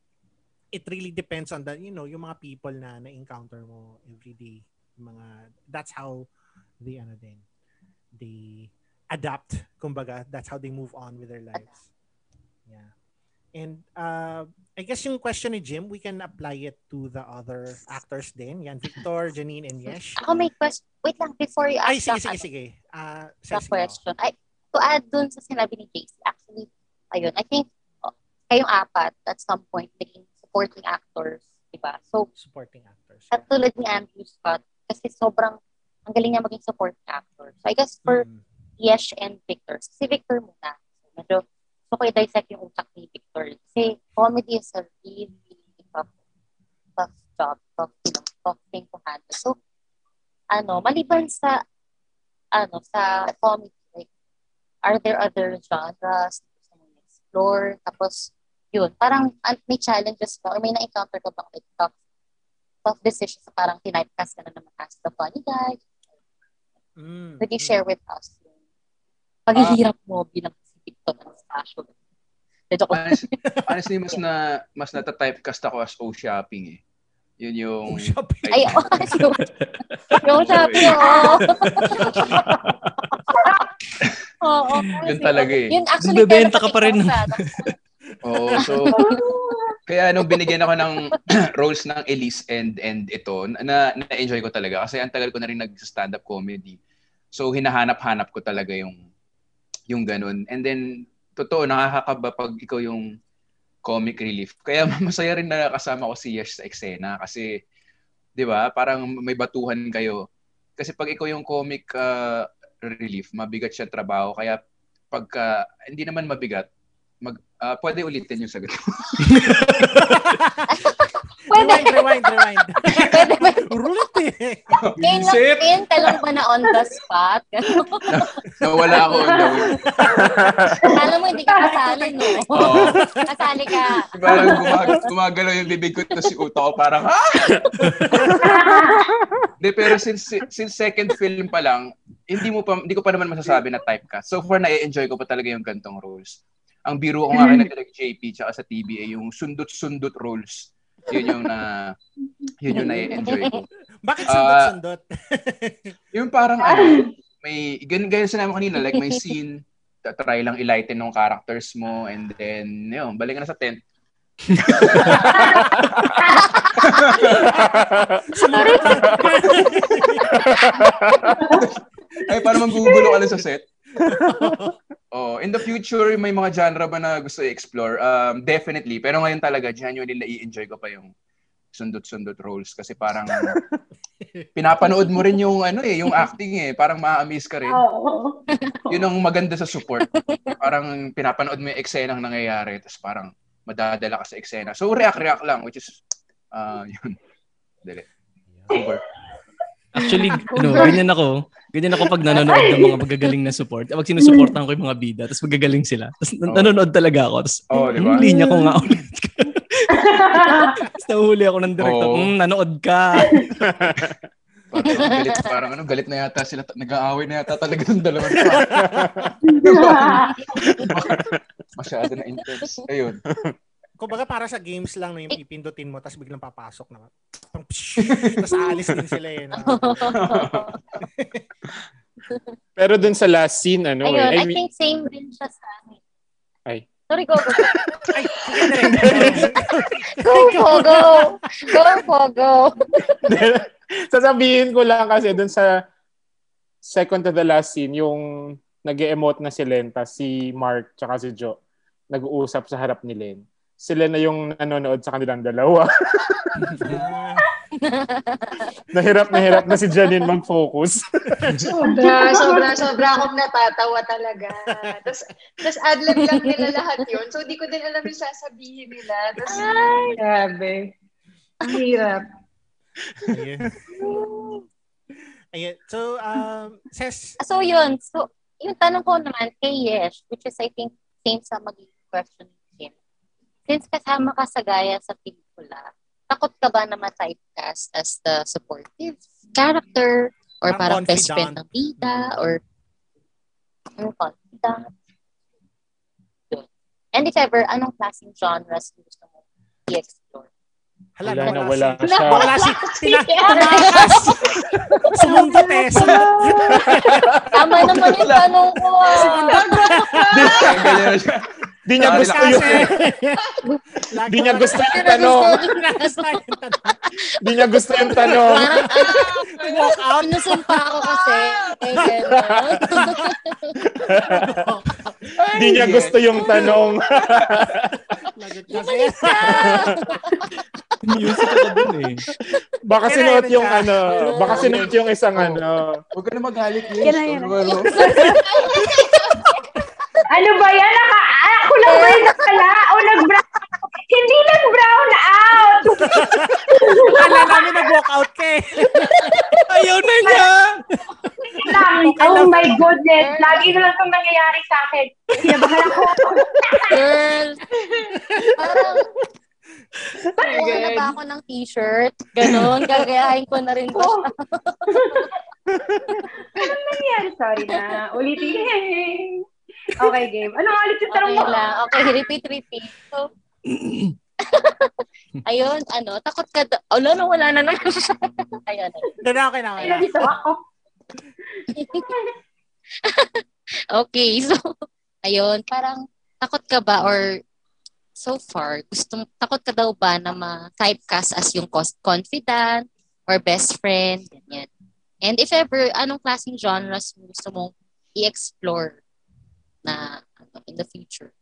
it really depends on the, you know, yung mga people na na-encounter mo every day. Mga, that's how they, ano din, they adapt, kumbaga. That's how they move on with their lives. Yeah. And uh, I guess yung question ni Jim, we can apply it to the other actors din. Yan, Victor, Janine, and Yesh. Ako may question. Wait lang, before you ask Ay, sige, sige, sige. Uh, the question. I, to add dun sa sinabi ni JC, actually, ayun, I think oh, kayong apat at some point naging supporting actors, di ba? So, supporting actors. Katulad ni Andrew Scott, kasi sobrang ang galing niya maging supporting actor. So, I guess for mm. Yesh and Victor, si Victor muna. So, medyo gusto ko i-dissect yung utak ni Victor. Kasi comedy is a really, tough, tough job, tough, you know, tough thing to handle. So, ano, maliban sa, ano, sa comedy, like, are there other genres gusto mong explore? Tapos, yun, parang may challenges ba or may na-encounter ka bang like tough, tough decisions na parang tinipecast ka na naman as the funny guy? Mm. Could you mm. share with us yung paghihirap mo bilang TikTok ang fashion. Honestly, honestly, mas na mas nata-typecast ako as O shopping eh. Yun yung O shopping. Ay, oh, yung, yung shopping, oh. Oo. oh, yun talaga eh. Yun actually, Bebenta ka pa rin. Oo, so kaya nung binigyan ako ng roles ng Elise and and ito, na na-enjoy ko talaga kasi ang tagal ko na rin nag-stand up comedy. So hinahanap-hanap ko talaga yung yung ganun. And then, totoo, nakakakaba pag ikaw yung comic relief. Kaya masaya rin na kasama ko si Yash sa eksena kasi, di ba, parang may batuhan kayo. Kasi pag ikaw yung comic uh, relief, mabigat siya trabaho. Kaya pagka, hindi naman mabigat, mag, uh, pwede ulitin yung sagot Pwede. Rewind, rewind, rewind. Pwede ba? Ngayon lang, ka lang ba na on the spot? Nawala ako on the way. Alam mo, hindi ka kasali, no? Oo. Kasali ka. Parang gumag- gumagalaw yung bibig ko na si Uto ko parang, ha? De, pero since, since second film pa lang, hindi mo pa hindi ko pa naman masasabi na type ka. So far na-enjoy ko pa talaga yung gantong roles. Ang biro ko nga kay Direk JP tsaka sa TBA yung sundot-sundot roles. Yun yung na yun yung na-enjoy ko. Bakit sundot-sundot? Uh, yung parang ano, may ganyan ganyan sinabi kanina like may scene try lang ilighten ng characters mo and then yun, balik na sa tent. Lang. Ay, para manggugulo ka sa set. Oh, in the future, may mga genre ba na gusto i-explore? Um, definitely. Pero ngayon talaga, genuinely na-i-enjoy ko pa yung sundot-sundot roles kasi parang pinapanood mo rin yung ano eh, yung acting eh, parang ma-amaze ka rin. Yun ang maganda sa support. Parang pinapanood mo yung eksena ng nangyayari tapos parang madadala ka sa eksena. So react-react lang which is uh, yun. Dali. Over. Actually, ano, ganyan ako. Ganyan ako pag nanonood ng mga magagaling na support. Pag sinusuportahan ko yung mga bida, tapos magagaling sila. Tapos nan- Oo. nanonood talaga ako. Tapos, Oo, di ba? "Hmm, linya ko nga ulit. tapos nahuli ako ng director, Oo. mm, nanood ka. Parang galit, parang ano, galit na yata sila. Nag-aaway na yata talaga ng dalawang to. Masyado na intense. Ayun. Kumbaga para sa games lang no, yung pipindutin mo tapos biglang papasok na. Tapos aalis din sila eh. No? Pero dun sa last scene, ano Ayun, eh. I think same din siya sa. Sorry, go, go. Ay. Go, go, go. Go, go, go. Sasabihin ko lang kasi dun sa second to the last scene, yung nag emote na si Lenta, si Mark, tsaka si Joe, nag-uusap sa harap ni Len. Sila na yung nanonood sa kanilang dalawa. nahirap na hirap na si Janine mag-focus. Sobra, sobra, sobra akong natatawa talaga. Tapos, tapos adlib lang nila lahat yun. So, di ko din alam yung sasabihin nila. Tapos, grabe. Ang hirap. Ayun. So, um, Ses, So, yun. So, yung tanong ko naman kay Yesh, which is I think same sa magiging question. Since kasama ka sa gaya sa pelikula, takot ka ba na ma-typecast as the supportive character or Parang parang best friend ng bida or or confidant? Yun. And if ever, anong klaseng genres gusto mo i-explore? hala, Wala na, wala si- siya. Wala si, tina, tumakas. Sumundot eh. Sumundot. Tama naman yung tanong ko. ah. Di niya gusto Kasi, yung, di niya gusto yung tanong. Di niya gusto yung tanong. Parang, Walk out. Sinusumpa ako kasi. Eh. Di niya gusto yung tanong. Lagot kasi. Music ako dun eh. Baka sinuot yun yung ano, baka sinuot yung isang ano. Huwag ka na Ano, ano? Ano ba yan? Naka, ako lang ba yung nakala? O nag-brown? Hindi nag-brown out! Kala namin nag-walk out ka eh. Ayaw na niya! Lang, oh my goodness. Lagi na lang itong nangyayari sa akin. Kinabahan ako. Girl. Parang, Kuha na ba ako ng t-shirt? Ganon, gagayahin ko na rin ba siya? Ano nangyayari? Sorry na. Ulitin. Okay, game. Ano ulit yung tanong Okay mo? lang. Okay, repeat, repeat. So, ayun, ano, takot ka daw. Oh, no, no, wala na naman siya. ayun, ayun. Doon na, okay na, na. Dito ako. Okay, so, ayun, parang takot ka ba or so far, gusto, takot ka daw ba na ma-typecast as yung cos- confidant or best friend, ganyan. And if ever, anong klaseng genres mo gusto mong i-explore na ano, in the future?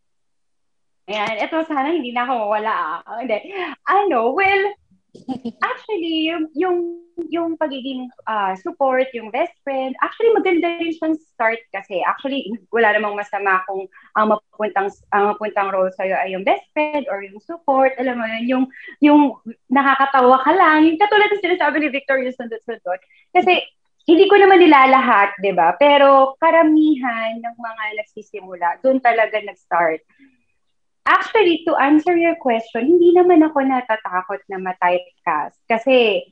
Ayan, ito sana hindi na ako mawala. Ah. Hindi. Ano, well, actually, yung, yung, yung pagiging ah, support, yung best friend, actually maganda rin siyang start kasi actually wala namang masama kung ang mapuntang ang mapuntang role sa'yo ay yung best friend or yung support, alam mo yun, yung, yung nakakatawa ka lang, yung katulad ng sinasabi ni Victor yung sundot-sundot. Kasi hindi ko naman nilalahat, di ba? Pero karamihan ng mga nagsisimula, doon talaga nag-start. Actually, to answer your question, hindi naman ako natatakot na ma-typecast. Kasi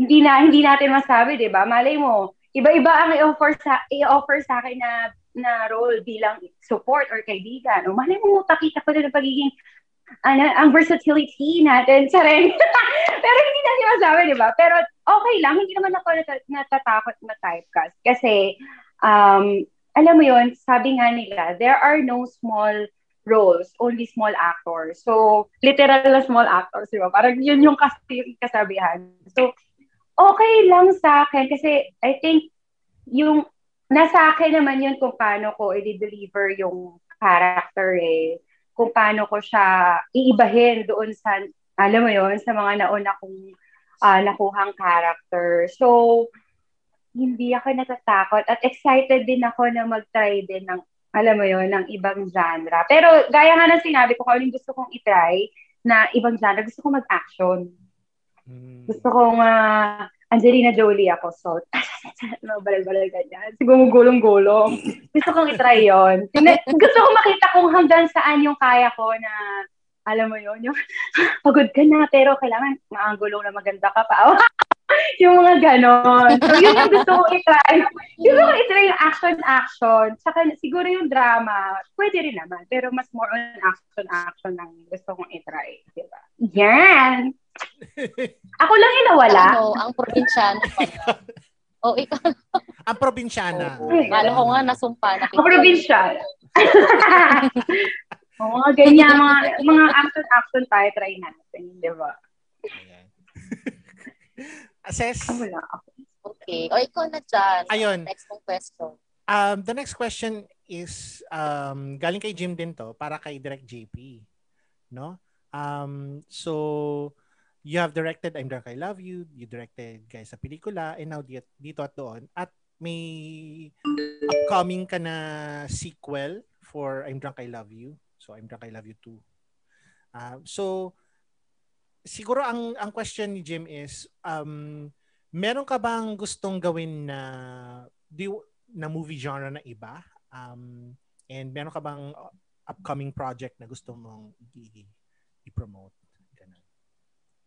hindi na hindi natin masabi, 'di ba? Malay mo, iba-iba ang i-offer sa i-offer sa akin na na role bilang support or kaibigan. O malay mo, takita ko na ng pagiging ano, ang versatility natin sa rin. Pero hindi natin masabi, di ba? Pero okay lang, hindi naman ako nat- natatakot ma-typecast. Kasi, um, alam mo yon sabi nga nila, there are no small roles, only small actors. So, literal na small actors, di ba? Parang yun yung kas- kasabihan. So, okay lang sa akin kasi I think yung nasa akin naman yun kung paano ko i-deliver yung character eh. Kung paano ko siya iibahin doon sa, alam mo yon sa mga nauna kong uh, nakuhang character. So, hindi ako natatakot at excited din ako na mag-try din ng, alam mo yon ng ibang genre. Pero gaya nga ng sinabi ko, kung ano gusto kong itry na ibang genre, gusto kong mag-action. Mm. Gusto kong uh, Angelina Jolie ako. So, no, balal-balal ganyan. Siguro gulong-gulong. Gusto kong itry yon. Gusto kong makita kung hanggang saan yung kaya ko na alam mo yon yung pagod ka na pero kailangan maanggulong na maganda ka pa. yung mga ganon. So, yun yung gusto kong itry. Gusto kong itry yung action-action. Saka siguro yung drama, pwede rin naman. Pero mas more on action-action ang gusto kong itry. Diba? Yan! Ako lang yung nawala. Ano, ang probinsyano pa. O, oh, ikaw. ang probinsyana. Oh, Kala ko nga nasumpa na. Ang probinsyana. O, mga ganyan, mga, mga action-action tayo, try natin. Di ba? Assess? Wala ako. Okay. O, ikaw na dyan. Ayun. Next question. Um, the next question is um, galing kay Jim din to para kay Direct JP. No? Um, so, you have directed I'm Drunk I Love You, you directed guys sa pelikula, and now dito, dito at doon. At may upcoming ka na sequel for I'm Drunk I Love You. So, I'm Drunk I Love You too. Uh, so, siguro ang ang question ni Jim is um meron ka bang gustong gawin na di, na movie genre na iba um and meron ka bang upcoming project na gusto mong i- i-promote Ganun.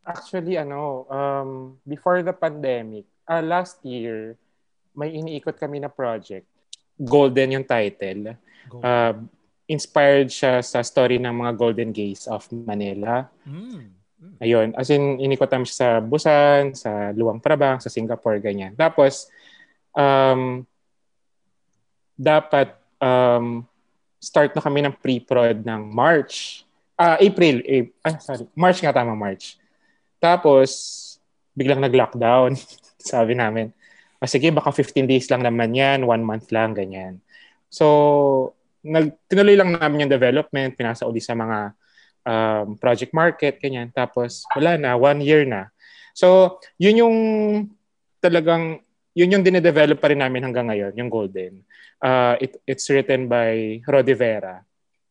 Actually, ano, um, before the pandemic, uh, last year, may iniikot kami na project. Golden yung title. Golden. Uh, inspired siya sa story ng mga Golden Gays of Manila. Mm. Ayun. As in, inikot namin siya sa Busan, sa Luang Prabang, sa Singapore, ganyan. Tapos, um, dapat um, start na kami ng pre-prod ng March. Ah, April. Eh, ah, sorry. March nga tama, March. Tapos, biglang nag-lockdown. Sabi namin, ah, sige, baka 15 days lang naman yan, one month lang, ganyan. So, nag, tinuloy lang namin yung development, pinasa uli sa mga um, project market, ganyan. Tapos, wala na, one year na. So, yun yung talagang, yun yung dinedevelop pa rin namin hanggang ngayon, yung Golden. Uh, it, it's written by Rodi Vera.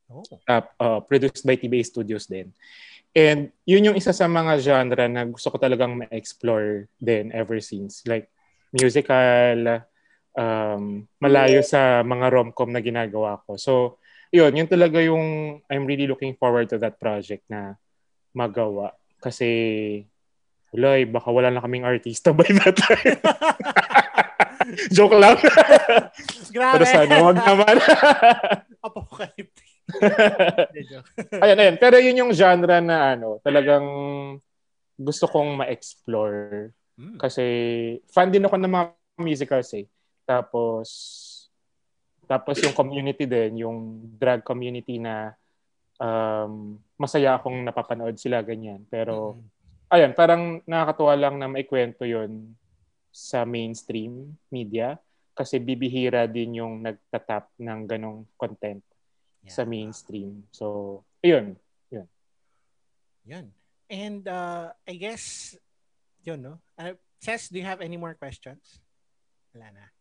Oh. Uh, uh, produced by TBA Studios din. And yun yung isa sa mga genre na gusto ko talagang ma-explore din ever since. Like, musical, um, malayo sa mga rom-com na ginagawa ko. So, yun, yun talaga yung I'm really looking forward to that project na magawa. Kasi, ulay, baka wala na kaming artista by that time. Joke lang. Grabe. Pero sana, wag naman. Apocalyptic. ayun, ayun. Pero yun yung genre na ano, talagang gusto kong ma-explore. Mm. Kasi fan din ako ng mga musicals eh. Tapos, tapos yung community din, yung drag community na um, masaya akong napapanood sila ganyan. Pero, Mm. ayun, parang nakakatuwa lang na maikwento yon sa mainstream media kasi bibihira din yung nagtatap ng ganong content Yeah. sa mainstream. So, ayun. Yun. Yun. And uh, I guess, yun, no? Uh, Cess, do you have any more questions? Wala na.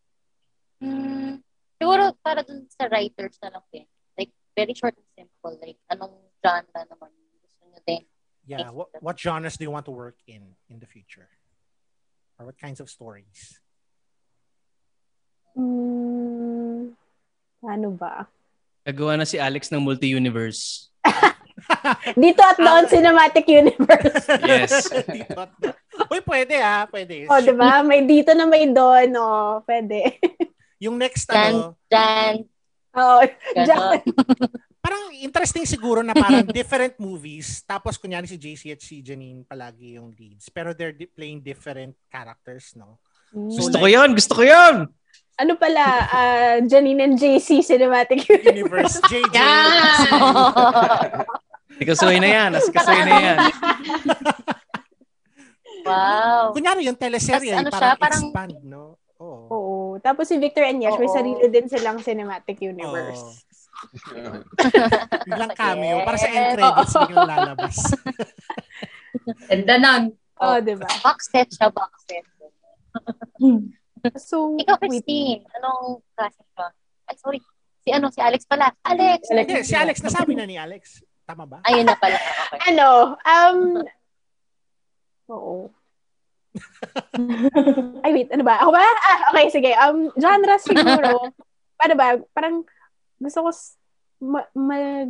Hmm, siguro para dun sa writers na lang din. Like, very short and simple. Like, anong genre naman gusto nyo din? Yeah. What, what genres do you want to work in in the future? Or what kinds of stories? Hmm, ano ba? Gagawa na si Alex ng multi-universe. Dito at doon cinematic universe. Yes. Dito at doon. Uy, pwede ah. Pwede. o, di ba? May dito na may doon. O, pwede. Yung next, Jan, ano, Jan, Oo. ganon. Jan. parang interesting siguro na parang different movies. Tapos, kunyari si JC at si Janine palagi yung leads. Pero they're di- playing different characters, no? So, Gusto ko like- yun! Gusto ko yun! Ano pala, ah, Janine and JC Cinematic Universe. JJ. Sikasuhin na yan. Sikasuhin na yan. wow. Kunyari yung teleserye, Tas ano parang, siya, parang- expand, no? Oo. Oo. Tapos si Victor and Yash, may Oo. sarili din silang cinematic universe. Biglang cameo. Para sa end credits, biglang lalabas. Ganda nun. Oo, di ba? Box set siya, box set. So, Ikaw. Christine, anong klase ka? Ay, sorry. Si ano, si Alex pala. Alex! Alex. Hindi, si Alex, nasabi na ni Alex. Tama ba? Ayun na pala. Okay. Ano, um, oo. Ay, wait, ano ba? Ako ba? Ah, okay, sige. Um, genre siguro. paano ba? Parang gusto ko ma- mag,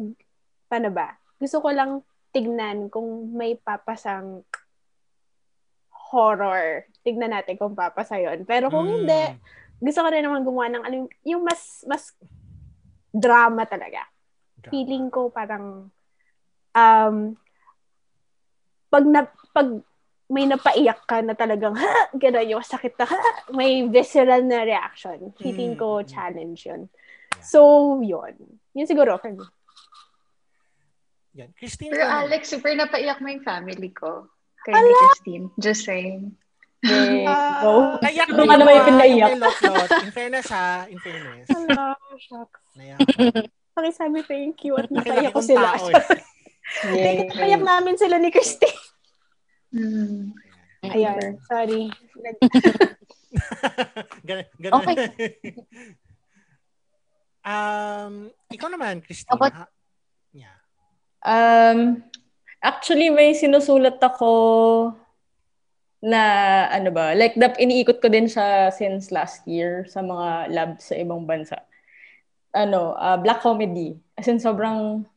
paano ba? Gusto ko lang tignan kung may papasang horror. Tignan natin kung papasa yun. Pero kung Mm. hindi, gusto ko rin naman gumawa ng ano, yung- yung mas, mas drama talaga. Drama. Feeling ko parang, um, pag na, pag may napaiyak ka na talagang, ha, gano'n yung sakit na, ha, may visceral na reaction. Feeling ko Mm. challenge yun. Yeah. So, yun. Yun siguro for me. Yan. Christine, Pero naman. Alex, super napaiyak mo yung family ko. Kay Ala! ni Christine. Just saying. Yay. Ah. Go. Naiyak Ano din ka naman yung pinaiyak? In fairness ha, in fairness. Hello, shucks. Naiyak. Pakisabi thank you at nasaya ko sila. eh. Yay. Kayak namin sila ni Christine. Hmm. Ayan, sorry. ganun, ganun. Okay. um, ikaw naman, Christine. Ha? Yeah. Um, actually, may sinusulat ako na ano ba, like dap iniikot ko din siya since last year sa mga labs sa ibang bansa. Ano, ah, black comedy. As in sobrang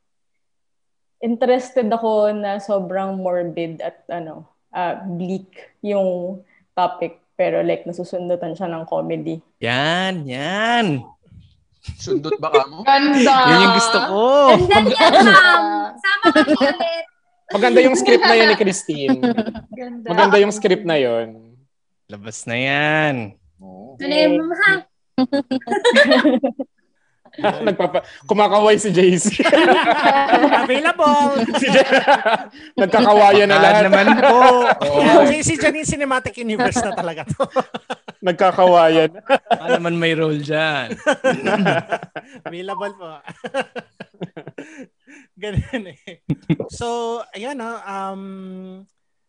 interested ako na sobrang morbid at ano, ah, bleak yung topic pero like nasusundutan siya ng comedy. Yan, yan. Sundot ba ka mo? Ganda. Yan yung gusto ko. Ganda niya, Sam. Sama kami ulit. Maganda yung script na yun ni Christine. Ganda. Maganda yung script na yun. Labas na yan. Oo. Ano yung ha? Nagpapa kumakaway si JC. Available! si J- Nagkakawayan na lahat. naman po. Oo. JC Janine Cinematic Universe na talaga to. Nagkakawayan. Baka naman may role dyan. Available po. Ganun eh. So, ayan no. Um,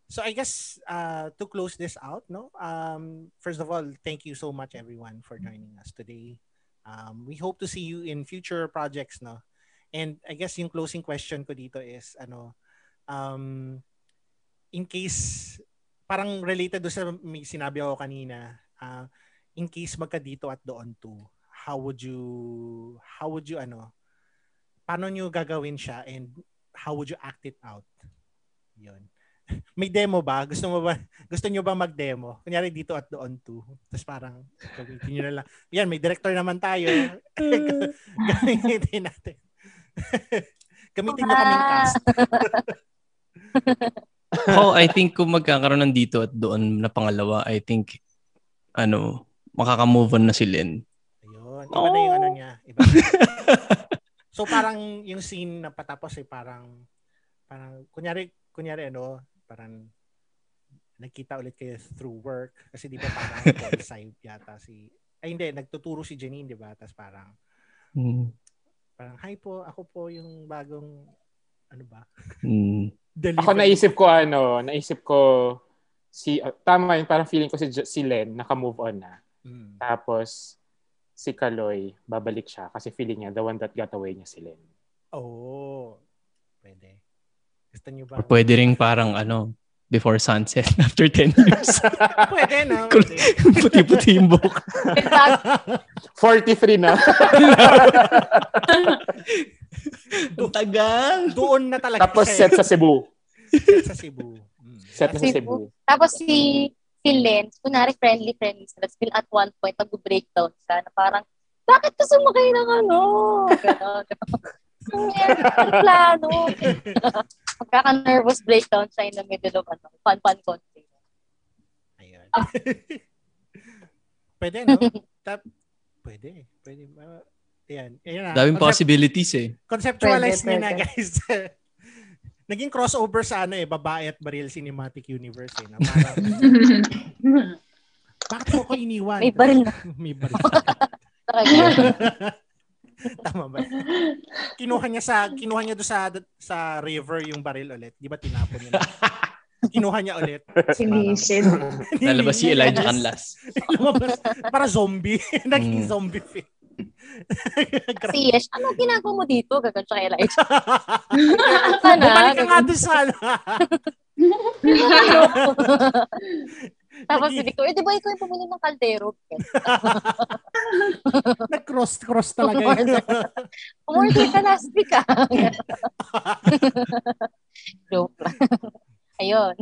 so I guess uh, to close this out, no. Um, first of all, thank you so much everyone for joining us today. Um, we hope to see you in future projects, no. And I guess yung closing question ko dito is ano, um, in case parang related do sa may sinabi ako kanina, uh, in case magka dito at doon too, how would you how would you ano paano nyo gagawin siya and how would you act it out yun may demo ba gusto mo ba gusto nyo ba mag-demo kunyari dito at doon too tapos parang gamitin nyo na lang yan may director naman tayo gamitin natin gamitin nyo kaming cast Ako, I think kung magkakaroon ng dito at doon na pangalawa, I think, ano, makaka-move on na si Len. Ayun. Iba na yung ano niya. Iba. so parang yung scene na patapos ay parang parang kunyari kunyari ano, parang nagkita ulit kayo through work kasi di ba parang call side yata si ay hindi nagtuturo si Janine di ba tapos parang Mm. parang hi po ako po yung bagong ano ba Mm. Ako naisip ko ano, naisip ko si uh, tama yun, parang feeling ko si J- si Len naka-move on na. Mm. Tapos si Kaloy babalik siya kasi feeling niya the one that got away niya si Len. oh pwede gusto niyo ba Or pwede rin parang ano, before sunset, after 10 years. pwede pwede. Puti-puti yung buhok. 43 na. Ang tagal. doon na talaga Tapos siya set sa Cebu. set sa Cebu Mm. Set na sa Cebu. Tapos si si Len, kunwari friendly friendly sila. Still at one point, mag-breakdown siya na parang, bakit ka sumakay ng ano? Ganon. Ang plano. Magkaka-nervous breakdown siya in the middle of ano, fun-fun content. Ayun. pwede, no? Tap, pwede. Pwede. Uh, yan. Yan na. Daming Concept- possibilities eh. Conceptualize Pwede, niyo na, guys. Naging crossover sa ano eh, babae at baril cinematic universe eh. Na parang, Bakit mo ko iniwan? May baril na. May baril. Tama ba? Kinuha niya sa kinuha niya do sa sa river yung baril ulit. Di ba tinapon niya? Kinuha niya ulit. Sinisid. Lalabas si Elijah Canlas. Lumabas. Para zombie. Naging Mm. zombie film. Si Yesh, ano ginagawa mo dito? Gagan siya kay Elijah. Sana. Bumalik ka nga doon sa ano. Tapos si Victor, eh, di ba ikaw yung pumili ng kaldero? Nag-cross-cross talaga yun. Umorder ka last week ah. Joke lang. Ayun.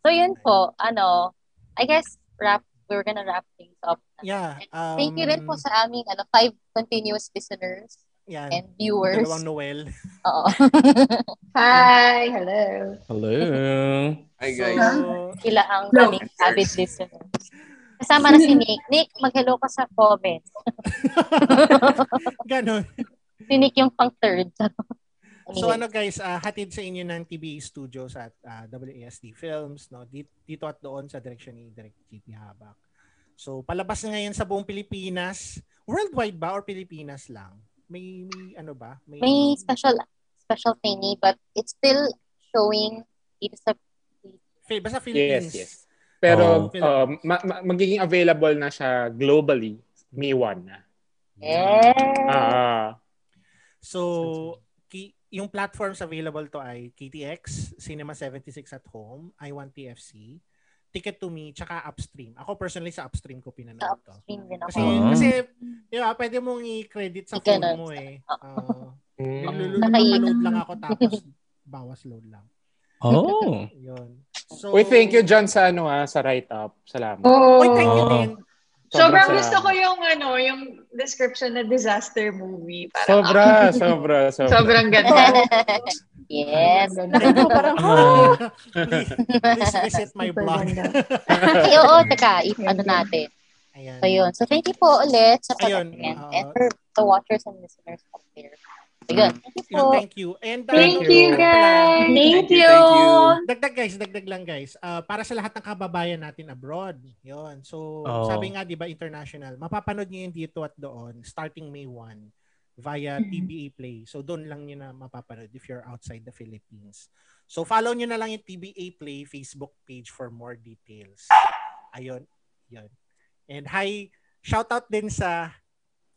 So yun po, ano, I guess wrap, we're gonna wrap things up. Yeah. Um, Thank you rin po sa aming ano, five continuous listeners Yan. and viewers. Dalawang Noel. Oo. Hi, hello. Hello. Hi guys. Sila ang Hello. aming avid listeners. Kasama na si Nick. Nick, mag-hello ka sa comments. Ganon. Si Nick yung pang third. So ano guys, ah, hatid sa inyo ng TBA Studios at ah, WASD Films no dito, at doon sa direksyon ni Direct GP Habak. So palabas na ngayon sa buong Pilipinas. Worldwide ba or Pilipinas lang? May, may ano ba? May, May special special thingy but it's still showing dito sa Fi- basta Yes, Philippines. yes. Pero Oh. um, ma- ma- magiging available na siya globally May 1 na. Yeah. Ah, So, ki- yung platforms available to ay KTX, Cinema 76 at Home, i1TFC, Ticket to Me, tsaka Upstream. Ako personally sa Upstream ko pinanood to. Stream din ako. Kasi, Ah. kasi di ba, pwede mong i-credit sa phone mo eh. Uh, lang ako tapos bawas load lang. Oh. Yun. So, Uy, thank you John sa ano ah, sa write-up. Salamat. Oo. Uy, thank you Oh. din. Sobrang Sobrang gusto ko yung ano, yung description na disaster movie. Parang, Sobra, sobra, sobra. Sobrang ganda. Yes. Parang, please, please visit my blog. Ay, oo, teka, if ano natin. Ayan. So yun. So thank you po ulit sa pag-attend. uh, and for the watchers and listeners out there. So yun. Thank you Yun, po. thank you. And uh, Thank ano, you, guys. Thank you, thank you. Dagdag guys, dagdag lang guys. Ah, para sa lahat ng kababayan natin abroad. 'Yon. So, Oh. sabi nga 'di ba international, mapapanood niyo yun dito at doon starting May 1 via TBA Play. So, doon lang niyo na mapapanood if you're outside the Philippines. So, follow niyo na lang yung TBA Play Facebook page for more details. Ayun. 'Yon. And hi, shout out din sa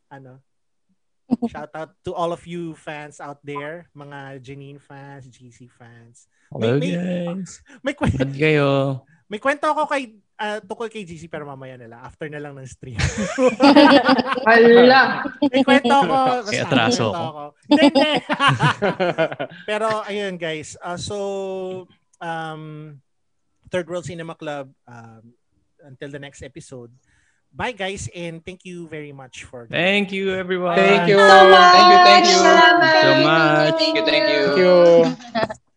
ano, Shout out to all of you fans out there, mga Janine fans, GC fans. Hello may, guys. may, kwento, kayo. may kwento ako kay ah, tukol kay GC pero mamaya nila after na lang ng stream. Hala. may kwento basta, Kaya atraso ako. Hindi, hindi. pero ayun guys, ah, so um Third World Cinema Club um, until the next episode. Bye guys and thank you very much for Thank you everyone. Thank you. So much. Thank you, thank you. Salamat. So much. Thank you, thank you. Thank you.